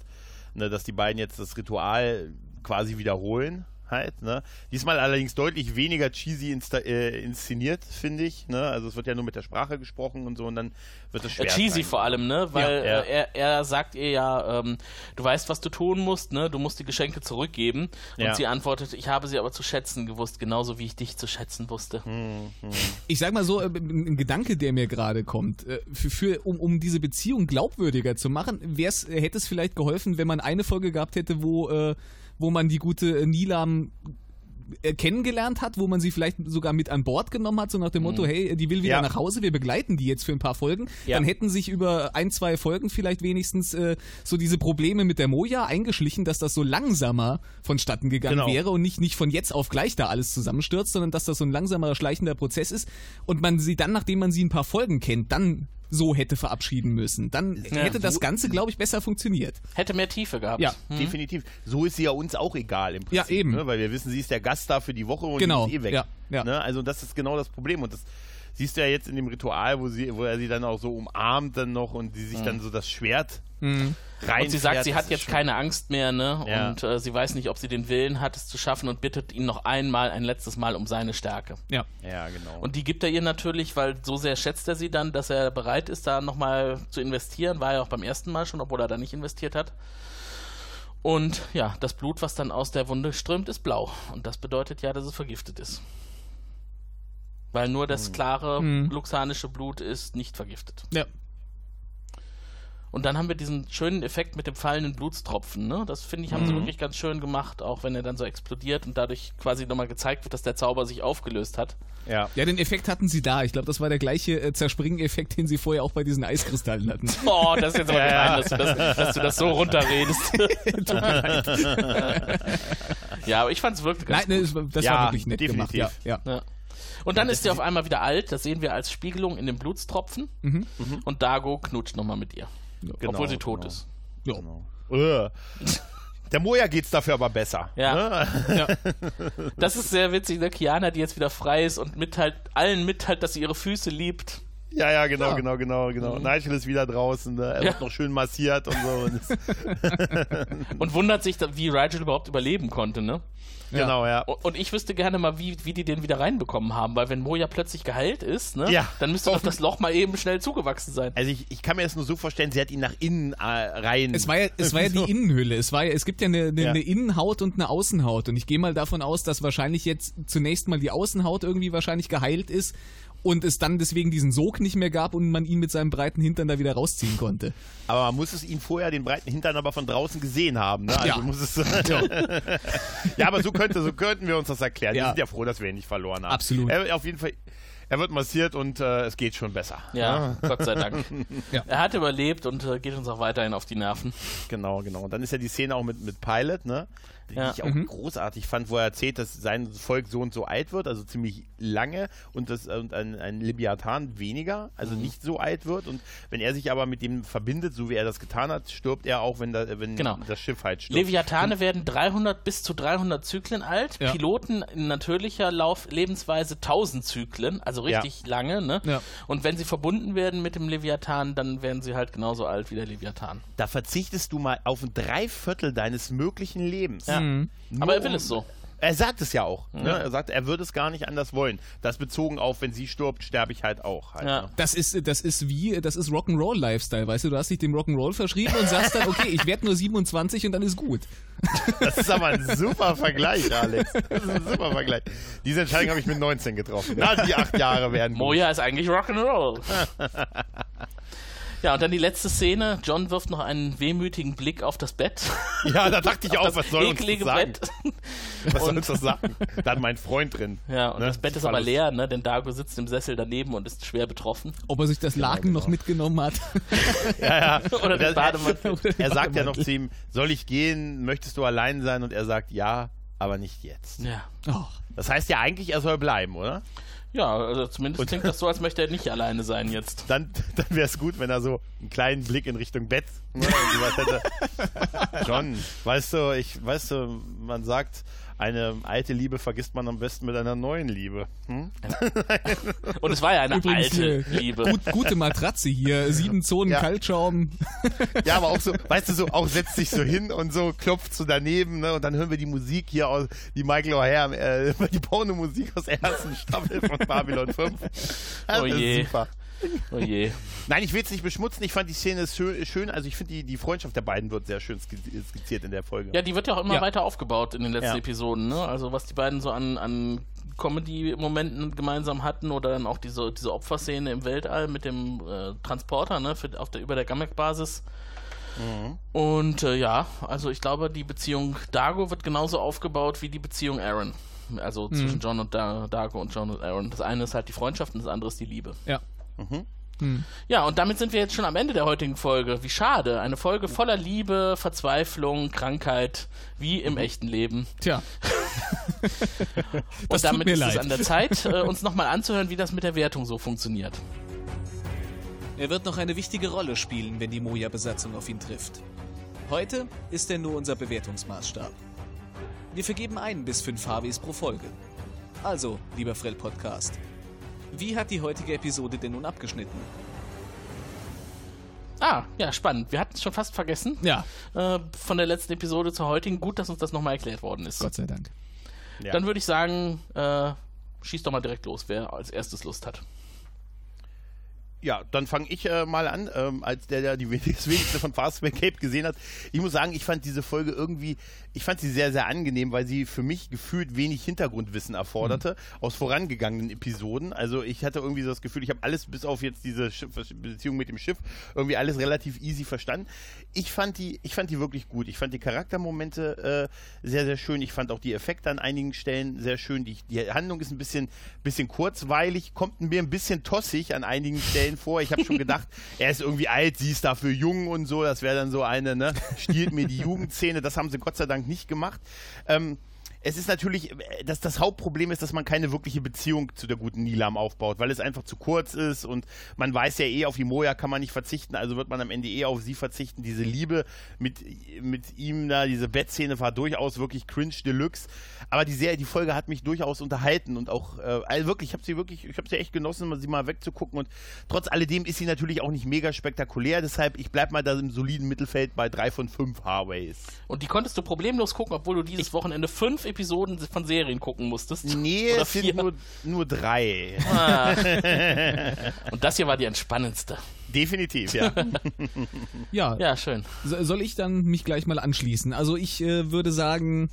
C: ne, dass die beiden jetzt das Ritual quasi wiederholen. Halt, ne? Diesmal allerdings deutlich weniger cheesy insta äh, inszeniert, finde ich. Ne? Also es wird ja nur mit der Sprache gesprochen und so und dann wird es
A: Äh,
C: schwer.
A: cheesy vor allem, ne? Weil
C: Ja, ja.
A: Äh, er, er sagt ihr ja, ähm, du weißt, was du tun musst, ne? Du musst die Geschenke zurückgeben. Und
C: Ja.
A: sie antwortet, ich habe sie aber zu schätzen gewusst, genauso wie ich dich zu schätzen wusste.
C: Hm.
B: Ich sag mal so, äh, ein Gedanke, der mir gerade kommt, äh, für, für, um, um diese Beziehung glaubwürdiger zu machen, wär's, hätte es vielleicht geholfen, wenn man eine Folge gehabt hätte, wo, äh, wo man die gute äh, Nilam äh, kennengelernt hat, wo man sie vielleicht sogar mit an Bord genommen hat, so nach dem Motto, hey, die will wieder
C: Ja.
B: nach Hause, wir begleiten die jetzt für ein paar Folgen.
C: Ja.
B: Dann hätten sich über ein, zwei Folgen vielleicht wenigstens äh, so diese Probleme mit der Moja eingeschlichen, dass das so langsamer vonstatten gegangen
C: Genau.
B: wäre und nicht, nicht von jetzt auf gleich da alles zusammenstürzt, sondern dass das so ein langsamer, schleichender Prozess ist und man sie dann, nachdem man sie ein paar Folgen kennt, dann so hätte verabschieden müssen. Dann hätte das Ganze, glaube ich, besser funktioniert.
A: Hätte mehr Tiefe gehabt.
B: Ja.
C: Definitiv. So ist sie ja uns auch egal im Prinzip.
B: Ja, eben.
C: Ne? Weil wir wissen, sie ist der Gast da für die Woche und
B: Genau.
C: ist eh weg.
B: Ja, ja.
C: Ne? Also das ist genau das Problem. Und das siehst du ja jetzt in dem Ritual, wo, sie, wo er sie dann auch so umarmt dann noch und sie sich dann so das Schwert
B: Mhm.
A: Und sie sagt, sie hat jetzt keine Angst mehr, ne?
C: Ja.
A: Und äh, sie weiß nicht, ob sie den Willen hat, es zu schaffen und bittet ihn noch einmal, ein letztes Mal um seine Stärke.
B: Ja.
C: Ja, genau.
A: Und die gibt er ihr natürlich, weil so sehr schätzt er sie dann, dass er bereit ist, da nochmal zu investieren. War er auch beim ersten Mal schon, obwohl er da nicht investiert hat. Und ja, das Blut, was dann aus der Wunde strömt, ist blau. Und das bedeutet ja, dass es vergiftet ist. Weil nur das klare
B: Mhm.
A: luxanische Blut ist nicht vergiftet.
B: Ja.
A: Und dann haben wir diesen schönen Effekt mit dem fallenden Blutstropfen. Ne? Das finde ich, haben sie wirklich ganz schön gemacht, auch wenn er dann so explodiert und dadurch quasi nochmal gezeigt wird, dass der Zauber sich aufgelöst hat.
C: ja.
B: Ja, den Effekt hatten sie da. Ich glaube, das war der gleiche äh, Zerspringen-Effekt, den sie vorher auch bei diesen Eiskristallen hatten.
A: Oh, das ist jetzt aber gemein, dass, du das, dass du das so runterredest. ja, aber ich fand es wirklich ganz
B: Nein, ne, das,
C: Ja,
B: war wirklich nett
C: definitiv.
B: gemacht. Ja, ja.
A: Ja. Und dann ist sie auf einmal wieder alt, das sehen wir als Spiegelung in dem Blutstropfen. Und Dago knutscht nochmal mit ihr.
C: Genau,
A: obwohl sie tot
C: genau.
A: ist.
B: Ja.
C: Äh. Der Moja geht's dafür aber besser.
A: Ja.
C: Ne?
A: Das ist sehr witzig, ne? Kiana, die jetzt wieder frei ist und mitteilt, allen mitteilt, dass sie ihre Füße liebt.
C: Ja, ja, genau,
B: Ja.
C: genau, genau, genau. Nigel ist wieder draußen, ne? er
A: Ja.
C: wird noch schön massiert und so. Und
A: wundert sich, da- wie Rigel überhaupt überleben konnte, ne?
C: Genau, ja.
A: Und ich wüsste gerne mal, wie, wie die den wieder reinbekommen haben, weil wenn Moja plötzlich geheilt ist, ne,
C: Ja.
A: dann müsste doch das Loch mal eben schnell zugewachsen sein.
C: Also ich, ich kann mir das nur so vorstellen, sie hat ihn nach innen äh, rein.
B: Es war ja, es war ja die Innenhülle. Es war ja, es gibt ja eine, eine,
C: Ja.
B: eine Innenhaut und eine Außenhaut. Und ich gehe mal davon aus, dass wahrscheinlich jetzt zunächst mal die Außenhaut irgendwie wahrscheinlich geheilt ist und es dann deswegen diesen Sog nicht mehr gab und man ihn mit seinem breiten Hintern da wieder rausziehen konnte.
C: Aber man muss es ihn vorher, den breiten Hintern, aber von draußen gesehen haben. Ne? Also
B: Ja.
C: muss es. ja, aber so, könnte, so könnten wir uns das erklären. Wir
B: Ja.
C: sind ja froh, dass wir ihn nicht verloren haben.
B: Absolut.
C: Er, auf jeden Fall, er wird massiert und äh, es geht schon besser.
A: Ja, Gott sei Dank.
B: Ja.
A: Er hat überlebt und äh, geht uns auch weiterhin auf die Nerven.
C: Genau, genau. Und dann ist ja die Szene auch mit, mit Pilot, ne? Die
A: Ja.
C: ich auch großartig fand, wo er erzählt, dass sein Volk so und so alt wird, also ziemlich lange und, das, und ein, ein Leviathan weniger, also
A: Mhm.
C: nicht so alt wird. Und wenn er sich aber mit dem verbindet, so wie er das getan hat, stirbt er auch, wenn, da, wenn
A: Genau.
C: das Schiff halt stirbt.
A: Leviathane werden 300 bis zu 300 Zyklen alt,
B: Ja.
A: Piloten in natürlicher Lauf Lebensweise 1000 Zyklen, also richtig lange, ne?
B: Ja.
A: Und wenn sie verbunden werden mit dem Leviathan, dann werden sie halt genauso alt wie der Leviathan.
C: da verzichtest du mal auf ein Dreiviertel deines möglichen Lebens.
A: Ja.
C: Nur
A: Aber er will es so.
C: Er sagt es ja auch. Ne? Er sagt, er würde es gar nicht anders wollen. Das bezogen auf, wenn sie stirbt, sterbe ich halt auch. Halt,
A: Ja.
C: ne?
B: Das ist, das ist wie, das ist Rock'n'Roll Lifestyle, weißt du? Du hast dich dem Rock'n'Roll verschrieben und sagst dann, okay, ich werde nur 27 und dann ist gut.
C: Das ist aber ein super Vergleich, Alex. Das ist ein super Vergleich. Diese Entscheidung habe ich mit 19 getroffen. Na, die acht Jahre werden. gut.
A: Moja ist eigentlich Rock'n'Roll. ja, und dann die letzte Szene. John wirft noch einen wehmütigen Blick auf das Bett.
C: Ja, da dachte ich auch, was soll uns das sagen?
A: Bett.
C: Was soll uns das sagen? Da hat mein Freund drin.
A: Ja, und
C: Ne?
A: das Bett ist aber leer, ne? Denn Dago sitzt im Sessel daneben und ist schwer betroffen.
B: Ob er sich das Laken noch mitgenommen hat.
C: Ja, ja.
A: Oder den
C: Der-
A: Bademantel.
C: Er sagt ja noch zu ihm, soll ich gehen? Möchtest du allein sein? Und er sagt, ja, aber nicht jetzt.
A: Ja.
B: Oh.
C: Das heißt ja eigentlich, er soll bleiben, oder?
A: Ja, also zumindest klingt das so, als möchte er nicht alleine sein jetzt.
C: Dann, dann wäre es gut, wenn er so einen kleinen Blick in Richtung Bett ne, und hätte. John, weißt du, ich, weißt du, man sagt, eine alte Liebe vergisst man am besten mit einer neuen Liebe. Hm?
A: Und es war ja eine
B: Übrigens
A: alte Liebe.
B: Gut, gute Matratze hier, sieben Zonen
C: Ja.
B: Kaltschaum.
C: Ja, aber auch so, weißt du, so auch setzt sich so hin und so klopft so daneben, ne? Und dann hören wir die Musik hier aus, die Michael O'Hare, äh, die Pornomusik aus der ersten Staffel von Babylon 5. Das
A: Oh
C: ist
A: je.
C: super.
A: Oh je.
C: Nein, ich will es nicht beschmutzen. Ich fand die Szene schön. Also ich finde, die, die Freundschaft der beiden wird sehr schön skiz- skizziert in der Folge.
A: Ja, die wird ja auch immer
B: Ja.
A: weiter aufgebaut in den letzten
C: Ja.
A: Episoden, ne? Also was die beiden so an, an Comedy-Momenten gemeinsam hatten oder dann auch diese, diese Opferszene im Weltall mit dem äh, Transporter, ne? Für, auf der, über der Gamek-Basis. Und äh, ja, also ich glaube, die Beziehung Dago wird genauso aufgebaut wie die Beziehung Aaron. Also zwischen John und da Dago und John und Aaron. Das eine ist halt die Freundschaft und das andere ist die Liebe.
B: Ja.
A: Ja, und damit sind wir jetzt schon am Ende der heutigen Folge. Wie schade. Eine Folge voller Liebe, Verzweiflung, Krankheit, wie im echten Leben.
B: Tja.
A: und
B: Das tut
A: damit
B: mir
A: ist es
B: leid.
A: an der Zeit, äh, uns nochmal anzuhören, wie das mit der Wertung so funktioniert.
D: Er wird noch eine wichtige Rolle spielen, wenn die Moja-Besatzung auf ihn trifft. Heute ist er nur unser Bewertungsmaßstab. Wir vergeben ein bis fünf Harveys pro Folge. Also, lieber Frell Podcast, wie hat die heutige Episode denn nun abgeschnitten?
A: Ah, ja, spannend. Wir hatten es schon fast vergessen.
B: Ja,
A: Äh, von der letzten Episode zur heutigen. Gut, dass uns das nochmal erklärt worden ist.
B: Gott sei Dank.
C: Ja.
A: Dann würde ich sagen, äh, schieß doch mal direkt los, wer als erstes Lust hat.
C: Ja, dann fange ich äh, mal an, ähm, als der, der die das wenigste von Fastback Cape gesehen hat. Ich muss sagen, ich fand diese Folge irgendwie, ich fand sie sehr, sehr angenehm, weil sie für mich gefühlt wenig Hintergrundwissen erforderte aus vorangegangenen Episoden. Also ich hatte irgendwie so das Gefühl, ich habe alles bis auf jetzt diese Schiff, Beziehung mit dem Schiff irgendwie alles relativ easy verstanden. Ich fand die, ich fand die wirklich gut. Ich fand die Charaktermomente äh, sehr, sehr schön. Ich fand auch die Effekte an einigen Stellen sehr schön. Die, die Handlung ist ein bisschen, bisschen kurzweilig, kommt mir ein bisschen tossig an einigen Stellen vor. Ich habe schon gedacht, er ist irgendwie alt, sie ist dafür jung und so. Das wäre dann so eine, ne, stiehlt mir die Jugendszene. Das haben sie Gott sei Dank nicht gemacht. Ähm, es ist natürlich, äh, dass das Hauptproblem ist, dass man keine wirkliche Beziehung zu der guten Nilam aufbaut, weil es einfach zu kurz ist und man weiß ja eh, auf die Moja kann man nicht verzichten, also wird man am Ende eh auf sie verzichten. Diese Liebe mit, mit ihm da, diese Bettszene war durchaus wirklich cringe deluxe, aber die Serie, die Folge hat mich durchaus unterhalten und auch, äh, also wirklich, ich habe sie wirklich, ich habe sie echt genossen, sie mal wegzugucken und trotz alledem ist sie natürlich auch nicht mega spektakulär, deshalb, ich bleib mal da im soliden Mittelfeld bei drei von fünf Harways.
A: Und die konntest du problemlos gucken, obwohl du dieses Wochenende fünf Episoden von Serien gucken musstest.
C: Nee,
A: Oder
C: es sind
A: vier.
C: nur, nur drei.
A: Ah. Und das hier war die entspannendste.
C: Definitiv, ja.
B: Ja,
A: Ja, schön.
B: So- Soll ich dann mich gleich mal anschließen? Also ich äh, würde sagen,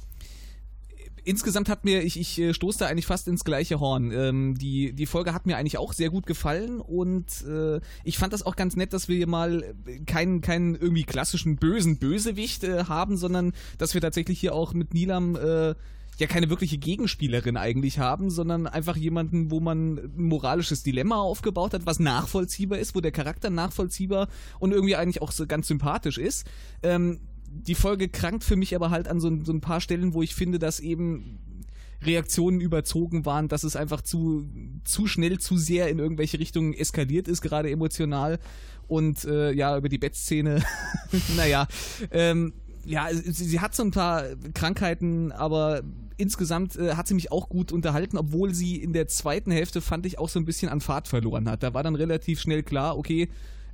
B: insgesamt hat mir, ich, ich äh, stoße da eigentlich fast ins gleiche Horn. Ähm, die, die Folge hat mir eigentlich auch sehr gut gefallen und äh, ich fand das auch ganz nett, dass wir hier mal äh, keinen, keinen irgendwie klassischen bösen Bösewicht äh, haben, sondern dass wir tatsächlich hier auch mit Nilam äh, ja keine wirkliche Gegenspielerin eigentlich haben, sondern einfach jemanden, wo man ein moralisches Dilemma aufgebaut hat, was nachvollziehbar ist, wo der Charakter nachvollziehbar und irgendwie eigentlich auch so ganz sympathisch ist. Ähm, die Folge krankt für mich aber halt an so, ein- so ein paar Stellen, wo ich finde, dass eben Reaktionen überzogen waren, dass es einfach zu, zu schnell, zu sehr in irgendwelche Richtungen eskaliert ist, gerade emotional. Und äh, ja, über die Bettszene, naja, ähm, ja, sie, sie hat so ein paar Krankheiten, aber insgesamt äh, hat sie mich auch gut unterhalten, obwohl sie in der zweiten Hälfte, fand ich, auch so ein bisschen an Fahrt verloren hat. Da war dann relativ schnell klar, okay,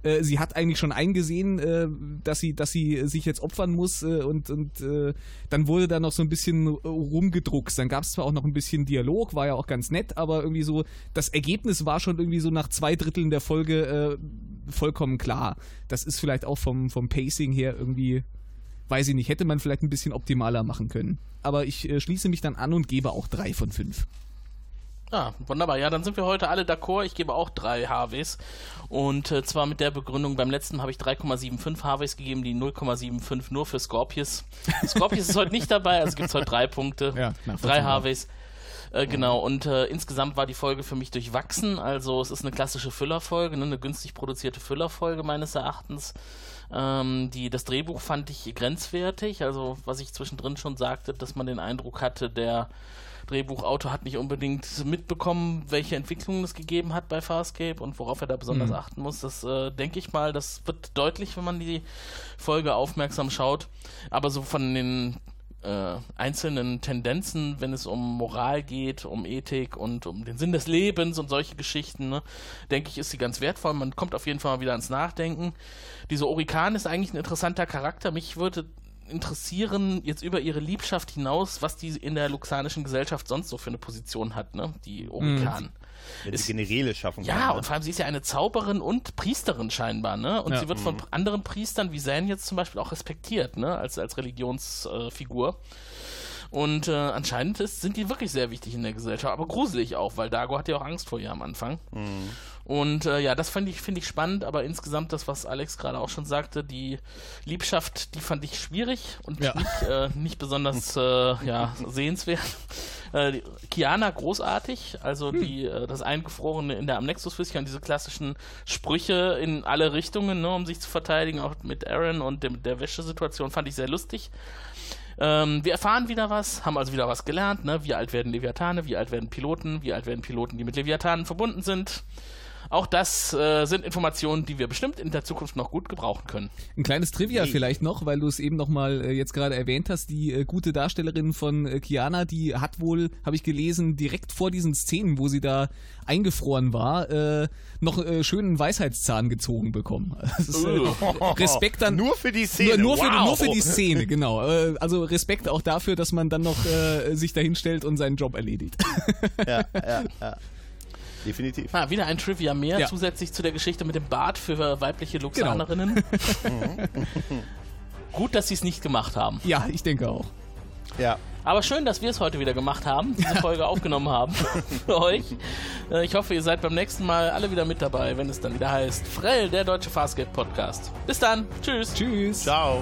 B: äh, sie hat eigentlich schon eingesehen, äh, dass sie, dass sie sich jetzt opfern muss äh, und, und äh, dann wurde da noch so ein bisschen rumgedruckt. Dann gab es zwar auch noch ein bisschen Dialog, war ja auch ganz nett, aber irgendwie so, das Ergebnis war schon irgendwie so nach zwei Dritteln der Folge äh, vollkommen klar. Das ist vielleicht auch vom, vom Pacing her irgendwie, weiß ich nicht, hätte man vielleicht ein bisschen optimaler machen können. Aber ich äh, schließe mich dann an und gebe auch drei von fünf.
A: Ja, wunderbar. Ja, dann sind wir heute alle d'accord. Ich gebe auch drei HWs. Und äh, zwar mit der Begründung, beim letzten habe ich 3,75 HWs gegeben, die 0,75 nur für Scorpius. Scorpius ist heute nicht dabei, also gibt es heute drei Punkte.
B: Ja,
A: drei. HWs. Äh, genau, und äh, insgesamt war die Folge für mich durchwachsen. Also es ist eine klassische Füllerfolge, ne? eine günstig produzierte Füllerfolge meines Erachtens. Ähm, die, das Drehbuch fand ich grenzwertig, also was ich zwischendrin schon sagte, dass man den Eindruck hatte, der Drehbuchautor hat nicht unbedingt mitbekommen, welche Entwicklungen es gegeben hat bei Farscape und worauf er da besonders
B: Mhm.
A: achten muss. Das äh, denke ich mal, das wird deutlich, wenn man die Folge aufmerksam schaut. Aber so von den äh, einzelnen Tendenzen, wenn es um Moral geht, um Ethik und um den Sinn des Lebens und solche Geschichten, ne, denke ich, ist sie ganz wertvoll. Man kommt auf jeden Fall mal wieder ans Nachdenken. Diese Orikan ist eigentlich ein interessanter Charakter. Mich würde interessieren, jetzt über ihre Liebschaft hinaus, was die in der luxanischen Gesellschaft sonst so für eine Position hat, ne? Die Orikan.
C: Wenn
A: Ist-
C: sie Generäle schaffen
A: Ja,
C: kann,
A: und
C: ne?
A: vor allem sie ist ja eine Zauberin und Priesterin scheinbar, ne? Und
B: Ja.
A: sie wird von anderen Priestern wie Zen jetzt zum Beispiel auch respektiert, ne? Als, als Religionsfigur. Äh. Und äh, anscheinend ist, sind die wirklich sehr wichtig in der Gesellschaft, aber gruselig auch, weil Dago hat ja auch Angst vor ihr am Anfang. Und äh, ja, das fand ich, finde ich spannend, aber insgesamt das, was Alex gerade auch schon sagte, die Liebschaft, die fand ich schwierig und
B: Ja.
A: nicht, äh, nicht besonders äh, ja, sehenswert. Äh, Kiana großartig, also die, äh, das Eingefrorene in der Amnexus-Flüssigkeit, diese klassischen Sprüche in alle Richtungen, ne, um sich zu verteidigen, auch mit Aaron und dem, der Wäschesituation, fand ich sehr lustig. Ähm, wir erfahren wieder was, haben also wieder was gelernt, ne? Wie alt werden Leviathane, wie alt werden Piloten, wie alt werden Piloten, die mit Leviathanen verbunden sind. Auch das äh, sind Informationen, die wir bestimmt in der Zukunft noch gut gebrauchen können.
B: Ein kleines Trivia
C: Nee.
B: vielleicht noch, weil du es eben nochmal äh, jetzt gerade erwähnt hast. Die äh, gute Darstellerin von äh, Kiana, die hat wohl, habe ich gelesen, direkt vor diesen Szenen, wo sie da eingefroren war, äh, noch äh, schönen Weisheitszahn gezogen bekommen. Ist, äh, Respekt an.
C: Nur für die Szene.
B: Nur, nur, für,
C: wow.
B: nur für die Szene, genau. Äh, Also Respekt auch dafür, dass man dann noch äh, sich dahinstellt und seinen Job erledigt.
C: Ja, ja, ja. Definitiv.
A: Ah, wieder ein Trivia mehr,
B: Ja.
A: zusätzlich zu der Geschichte mit dem Bart für weibliche Luxanerinnen. Gut, dass sie es nicht gemacht haben.
B: Ja, ich denke auch.
C: Ja.
A: Aber schön, dass wir es heute wieder gemacht haben, diese Folge aufgenommen haben für euch. Äh, Ich hoffe, ihr seid beim nächsten Mal alle wieder mit dabei, wenn es dann wieder heißt Frell, der deutsche Fastgate Podcast. Bis dann. Tschüss.
B: Tschüss.
C: Ciao.